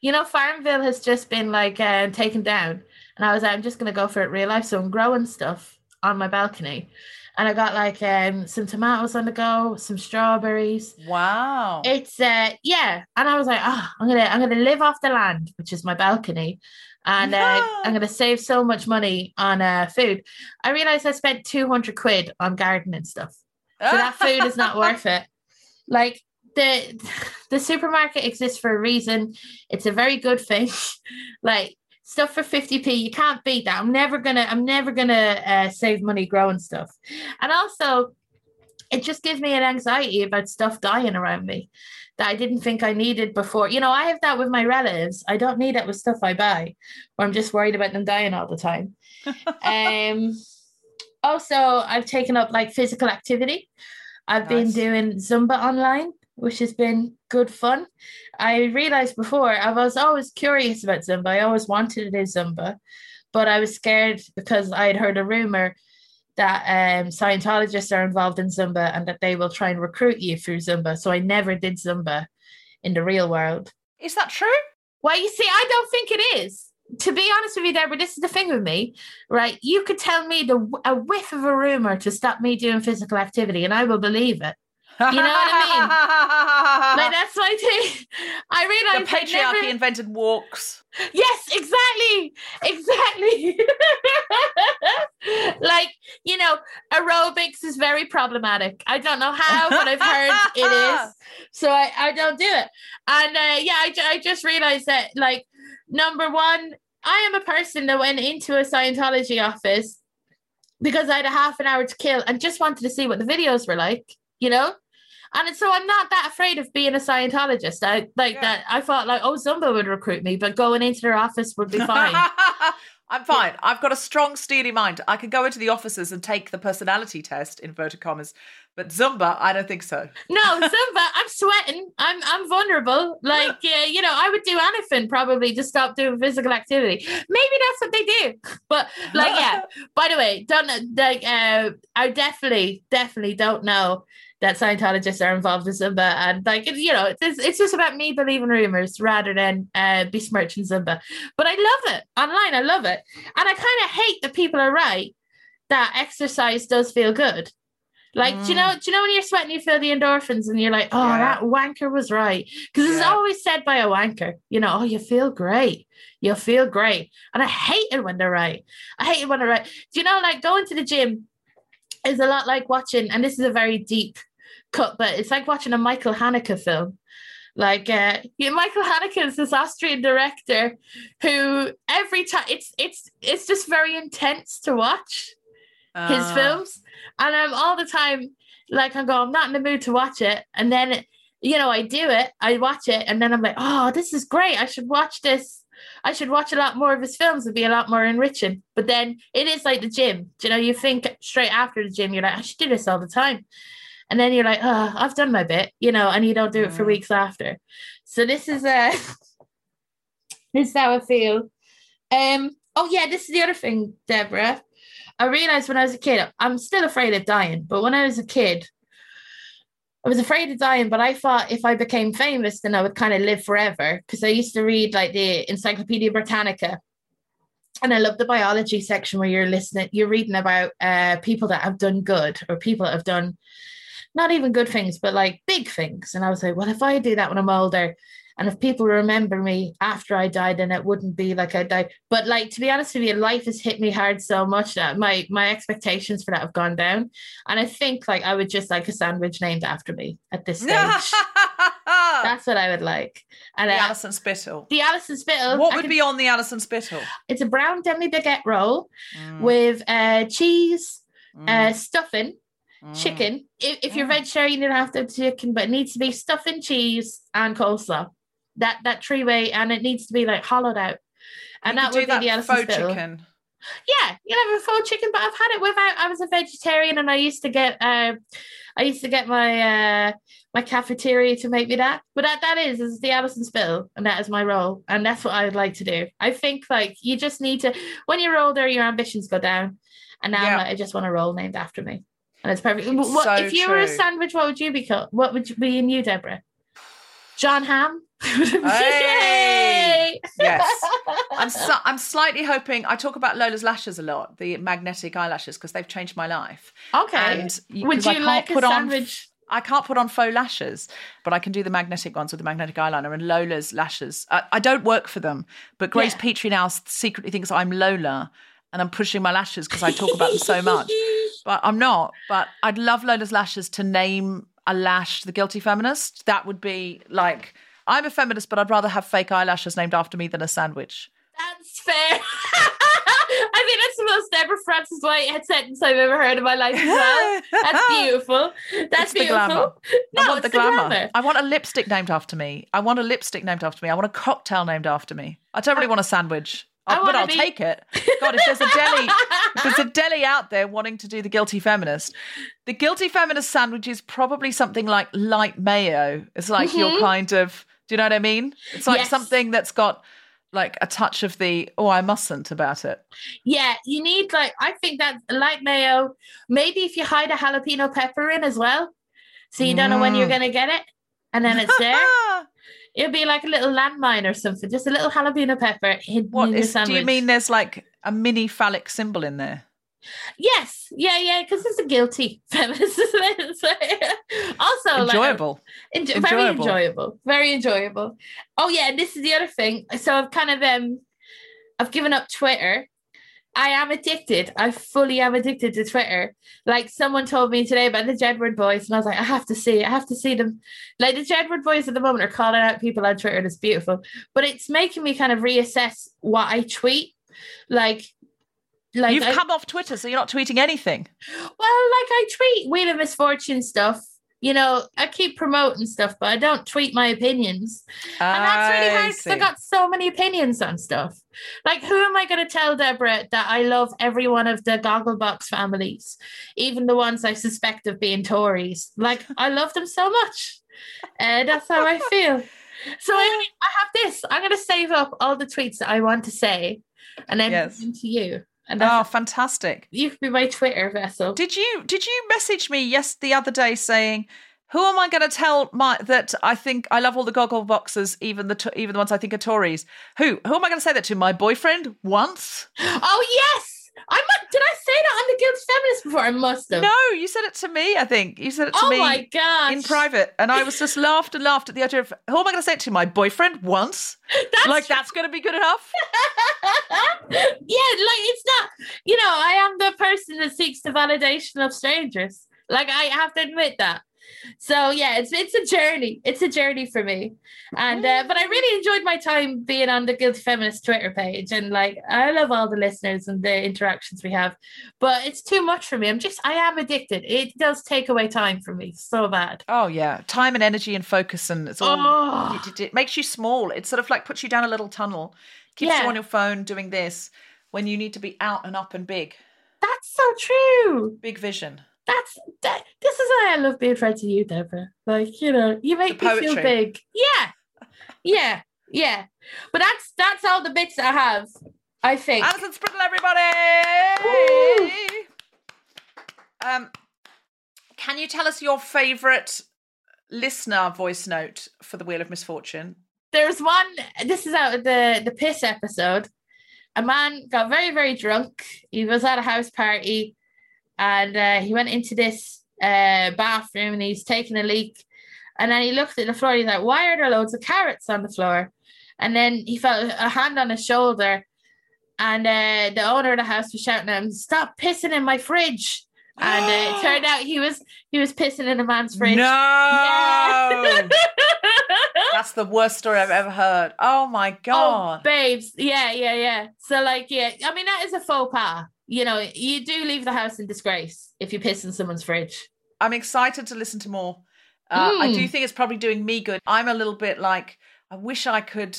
Speaker 4: you know, Farmville has just been like uh, taken down, and I was like, I'm just gonna go for it real life. So I'm growing stuff on my balcony, and I got like um some tomatoes on the go, some strawberries.
Speaker 3: Wow.
Speaker 4: It's uh yeah, and I was like, oh, I'm gonna I'm gonna live off the land, which is my balcony, and uh, I'm gonna save so much money on uh food. I realized I spent 200 quid on gardening stuff, so that food is not worth it. Like the the supermarket exists for a reason. It's a very good thing. like stuff for 50p, you can't beat that. I'm never gonna I'm never gonna uh, save money growing stuff, and also it just gives me an anxiety about stuff dying around me that I didn't think I needed before. You know, I have that with my relatives. I don't need it with stuff I buy, or I'm just worried about them dying all the time. um, also, I've taken up like physical activity. I've been doing Zumba online, which has been good fun. I realized before I was always curious about Zumba. I always wanted to do Zumba, but I was scared because I had heard a rumor that um, Scientologists are involved in Zumba and that they will try and recruit you through Zumba. So I never did Zumba in the real world.
Speaker 3: Is that true?
Speaker 4: Well, you see, I don't think it is. To be honest with you, Deborah, this is the thing with me, right? You could tell me the a whiff of a rumor to stop me doing physical activity, and I will believe it. You know what I mean? Like that's my thing. I realized the
Speaker 3: patriarchy
Speaker 4: never-
Speaker 3: invented walks.
Speaker 4: Yes, exactly. Exactly. like, you know, aerobics is very problematic. I don't know how, but I've heard it is. So I, I don't do it. And uh, yeah, I, I just realized that, like, number one, I am a person that went into a Scientology office because I had a half an hour to kill and just wanted to see what the videos were like, you know? And so I'm not that afraid of being a Scientologist. I like
Speaker 3: Yeah.
Speaker 4: that. I thought like, oh, Zumba would recruit me, but going into their office would be fine.
Speaker 3: I'm fine. I've got a strong, steely mind. I could go into the offices and take the personality test, inverted commas. But Zumba, I don't think so.
Speaker 4: no, Zumba, I'm sweating. I'm I'm vulnerable. Like, yeah, you know, I would do anything probably to stop doing physical activity. Maybe that's what they do. But like, yeah. By the way, don't like uh, I definitely, definitely don't know that Scientologists are involved in Zumba, and like it's, you know, it's it's just about me believing rumors rather than uh, besmirching Zumba. But I love it online. I love it, and I kind of hate that people are right that exercise does feel good. Like, do you know, do you know when you're sweating, you feel the endorphins, and you're like, oh,
Speaker 3: Yeah.
Speaker 4: that wanker was right, because it's
Speaker 3: Yeah.
Speaker 4: always said by a wanker, you know, oh, you feel great, you feel great, and I hate it when they're right. I hate it when they're right. Do you know, like going to the gym is a lot like watching, and this is a very deep cut, but it's like watching a Michael Haneke film. Like uh, yeah, Michael Haneke is this Austrian director who every time it's it's it's just very intense to watch his
Speaker 3: Ah.
Speaker 4: films, and I'm all the time like I go, I'm not in the mood to watch it, and then you know I do it, I watch it, and then I'm like, oh, this is great, I should watch this. I should watch a lot more of his films. It'd be a lot more enriching. But then it is like the gym. Do you know, you think straight after the gym, you're like, I should do this all the time. And then you're like, oh, I've done my bit, you know, and you don't do it for
Speaker 3: Mm.
Speaker 4: weeks after. So this is uh this is how I feel. Um, oh yeah, this is the other thing, Deborah. I realized when I was a kid, I'm still afraid of dying, but when I was a kid, I was afraid of dying, but I thought if I became famous, then I would kind of live forever. Because I used to read like the Encyclopedia Britannica. And I love the biology section where you're listening, you're reading about uh, people that have done good or people that have done not even good things, but like big things. And I was like, well, if I do that when I'm older, and if people remember me after I died, then it wouldn't be like I died. But like to be honest with you, life has hit me hard so much that my my expectations for that have gone down. And I think like I would just like a sandwich named after me at this stage. That's what I would like. And
Speaker 3: the
Speaker 4: uh,
Speaker 3: Alison Spittle.
Speaker 4: the Alison Spittle.
Speaker 3: What would
Speaker 4: could-
Speaker 3: be on the Alison Spittle?
Speaker 4: It's a brown demi baguette roll
Speaker 3: Mm,
Speaker 4: with uh, cheese,
Speaker 3: mm,
Speaker 4: uh, stuffing,
Speaker 3: mm.
Speaker 4: chicken. If, if you're
Speaker 3: Mm.
Speaker 4: vegetarian, you don't have to have chicken, but it needs to be stuffing, cheese, and coleslaw. That that three way, and it needs to be like hollowed out. And
Speaker 3: You
Speaker 4: that would be the Alison
Speaker 3: faux
Speaker 4: Spittle.
Speaker 3: chicken.
Speaker 4: Yeah, you know, have a faux chicken, but I've had it without. I was a vegetarian, and I used to get, uh, I used to get my uh, my cafeteria to make me that. But that that is is the Alison Spittle, and that is my role, and that's what I'd like to do. I think like you just need to, when you're older, your ambitions go down, and now
Speaker 3: Yeah.
Speaker 4: like, I just want a role named after me, and it's perfect. What
Speaker 3: so
Speaker 4: if you were a sandwich? What would you be called? What would you be in you, Deborah? John Hamm.
Speaker 3: Hey! Yes. I'm so, I'm slightly hoping. I talk about Lola's lashes a lot, the magnetic eyelashes, because they've changed my life.
Speaker 4: okay.
Speaker 3: And y-
Speaker 4: would you like a
Speaker 3: put on-
Speaker 4: sandwich?
Speaker 3: I can't put on faux lashes, but I can do the magnetic ones with the magnetic eyeliner and Lola's lashes. I, I don't work for them, but Grace
Speaker 4: Yeah.
Speaker 3: Petrie now secretly thinks I'm Lola and I'm pushing my lashes because I talk about them so much. But I'm not. But I'd love Lola's lashes to name a lash the guilty feminist. That would be like, I'm a feminist, but I'd rather have fake eyelashes named after me than a sandwich.
Speaker 4: That's fair. I think that's the most Deborah Frances Whitehead sentence I've ever heard in my life as well. That's beautiful. That's
Speaker 3: It's the
Speaker 4: beautiful.
Speaker 3: glamour.
Speaker 4: No,
Speaker 3: I want the glamour.
Speaker 4: glamour.
Speaker 3: I want a lipstick named after me. I want a lipstick named after me. I want a cocktail named after me. I don't really want a sandwich,
Speaker 4: I
Speaker 3: but I'll
Speaker 4: be-
Speaker 3: take it. God, if there's a deli, if there's a deli out there wanting to do the guilty feminist, the guilty feminist sandwich is probably something like light mayo. It's like your kind of. Do you know what I mean? It's like
Speaker 4: Mm-hmm. Yes.
Speaker 3: something that's got like a touch of the oh I mustn't about it.
Speaker 4: Yeah, you need like I think that light mayo. Maybe if you hide a jalapeno pepper in as well, so you don't know when you're
Speaker 3: Mm.
Speaker 4: gonna get it, and then it's there. It'll be like a little landmine or something, just a little jalapeno pepper hidden
Speaker 3: what
Speaker 4: in
Speaker 3: is? Do
Speaker 4: sandwich.
Speaker 3: you mean there's like a mini phallic symbol in there?
Speaker 4: Yes, yeah, yeah, because it's a guilty feminist. isn't it? So, also, like,
Speaker 3: Enjoyable.
Speaker 4: Very
Speaker 3: Enjoyable.
Speaker 4: enjoyable very enjoyable oh yeah and this is the other thing so i've kind of um i've given up twitter i am addicted. I fully am addicted to twitter. Like someone told me today about the jedward boys and i was like i have to see i have to see them. Like the jedward boys at the moment are calling out people on twitter and it's beautiful. But it's making me kind of reassess what i tweet. Like like
Speaker 3: You've
Speaker 4: I-
Speaker 3: come off Twitter, so you're not tweeting anything.
Speaker 4: well, like I tweet Wheel of Misfortune stuff. You know, I keep promoting stuff, but I don't tweet my opinions. And that's really hard because I got so many opinions on stuff. Like, who am I going to tell Deborah that I love every one of the Gogglebox families, even the ones I suspect of being Tories? Like, I love them so much. And that's how I feel. So I, I have this. I'm going to save up all the tweets that I want to say and then
Speaker 3: Yes.
Speaker 4: to you. And
Speaker 3: Oh, fantastic!
Speaker 4: you can be my Twitter vessel.
Speaker 3: Did you did you message me yes the other day saying who am I going to tell my that I think I love all the goggle boxes, even the even the ones I think are Tories? Who who am I going to say that to? My boyfriend once?
Speaker 4: Oh yes, I mu- did I say that on the Guilty Feminist before? I must have.
Speaker 3: No, you said it to me. I think you said it to
Speaker 4: Oh
Speaker 3: me
Speaker 4: my gosh.
Speaker 3: in private, and I was just laughed and laughed at the idea of who am I going to say it to? My boyfriend once?
Speaker 4: That's
Speaker 3: like that's going to be good enough?
Speaker 4: yeah, like it's not. You know, I am the person that seeks the validation of strangers. Like I have to admit that. So yeah, it's it's a journey. It's a journey for me, and uh, but I really enjoyed my time being on the Guilty Feminist Twitter page, and like I love all the listeners and the interactions we have. But it's too much for me. I'm just I am addicted. It does take away time from me so bad.
Speaker 3: Oh yeah, time and energy and focus, and it's all.
Speaker 4: Oh.
Speaker 3: It, it makes you small. It sort of like puts you down a little tunnel, keeps
Speaker 4: Yeah.
Speaker 3: you on your phone doing this when you need to be out and up and big,
Speaker 4: That's so true.
Speaker 3: big vision.
Speaker 4: That's that. This is why I love being friends with you, Deborah. Like you know, you make me feel big. Yeah, yeah, yeah. But that's that's all the bits I have. I think.
Speaker 3: Alison Spittle, everybody! Um, can you tell us your favourite listener voice note for the Wheel of Misfortune?
Speaker 4: There's one. This is out of the the piss episode. A man got very very drunk. He was at a house party, and uh, he went into this uh, bathroom and he's taking a leak. And then he looked at the floor. He's like, "Why are there loads of carrots on the floor?" And then he felt a hand on his shoulder, and uh, the owner of the house was shouting at him, "Stop pissing in my fridge!" And uh, it turned out he was he was pissing in a man's fridge.
Speaker 3: No!
Speaker 4: Yeah.
Speaker 3: That's the worst story I've ever heard. Oh my God.
Speaker 4: Oh, babes. Yeah, yeah, yeah. So, like, yeah, I mean, that is a faux pas. You know, you do leave the house in disgrace if you piss in someone's fridge.
Speaker 3: I'm excited to listen to more. Uh, I
Speaker 4: Mm.
Speaker 3: do think it's probably doing me good. I'm a little bit like, I wish I could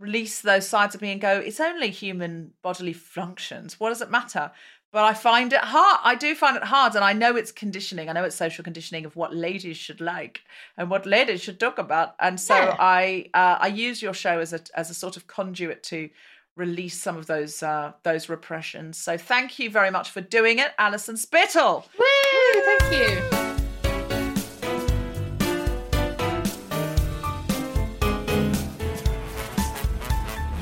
Speaker 3: release those sides of me and go, it's only human bodily functions. What does it matter? But I find it hard. I do find it hard. And I know it's conditioning. I know it's social conditioning of what ladies should like and what ladies should talk about. And so
Speaker 4: Yeah.
Speaker 3: I uh, I use your show as a as a sort of conduit to release some of those uh, those repressions. So thank you very much for doing it, Alison Spittle.
Speaker 4: Woo! Thank you.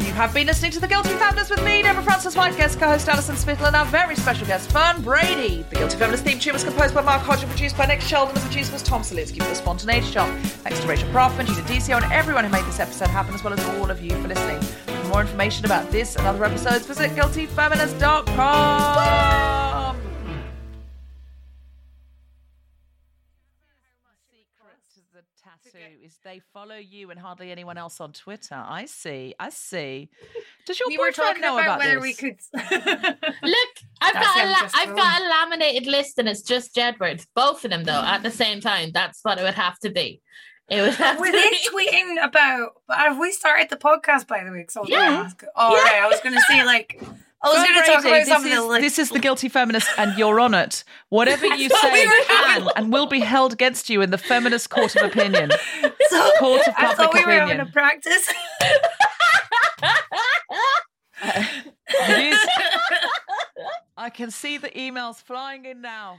Speaker 3: You have been listening to The Guilty Feminist with me, Deborah Frances-White, guest co-host Alison Spittle, and our very special guest, Fern Brady. The Guilty Feminist theme tune was composed by Mark Hodge and produced by Nick Sheldon. And the producer was Tom Salinsky for the Spontaneity Shop. Thanks to Rachel Proffman, Gina Decio, and everyone who made this episode happen, as well as all of you for listening. For more information about this and other episodes, visit guiltyfeminist.com. secret to the tattoo is they follow you and hardly anyone else on Twitter. I see. I see. Does your
Speaker 2: we
Speaker 3: boyfriend
Speaker 2: talking
Speaker 3: know
Speaker 2: about,
Speaker 3: about
Speaker 2: whether
Speaker 3: this?
Speaker 2: we could.
Speaker 4: Look, I've
Speaker 2: That's
Speaker 4: got a la- I've got a laminated list and it's just Jedward. Both of them though at the same time. That's what it would have to be. It would have
Speaker 2: Were they tweeting about? Have we started the podcast by the way? 'Cause I was
Speaker 4: Yeah.
Speaker 2: gonna ask. Oh,
Speaker 4: Yeah.
Speaker 2: right. I was going to say like I was going to talk about some of the
Speaker 3: is,
Speaker 2: like,
Speaker 3: this is the guilty feminist, and you're on it. Whatever you
Speaker 2: thought we
Speaker 3: say can
Speaker 2: having-
Speaker 3: and will be held against you in the feminist court of opinion.
Speaker 2: so,
Speaker 3: court of public I
Speaker 2: thought we were having a
Speaker 3: opinion.
Speaker 2: practice.
Speaker 3: Uh, it is. I can see the emails flying in now.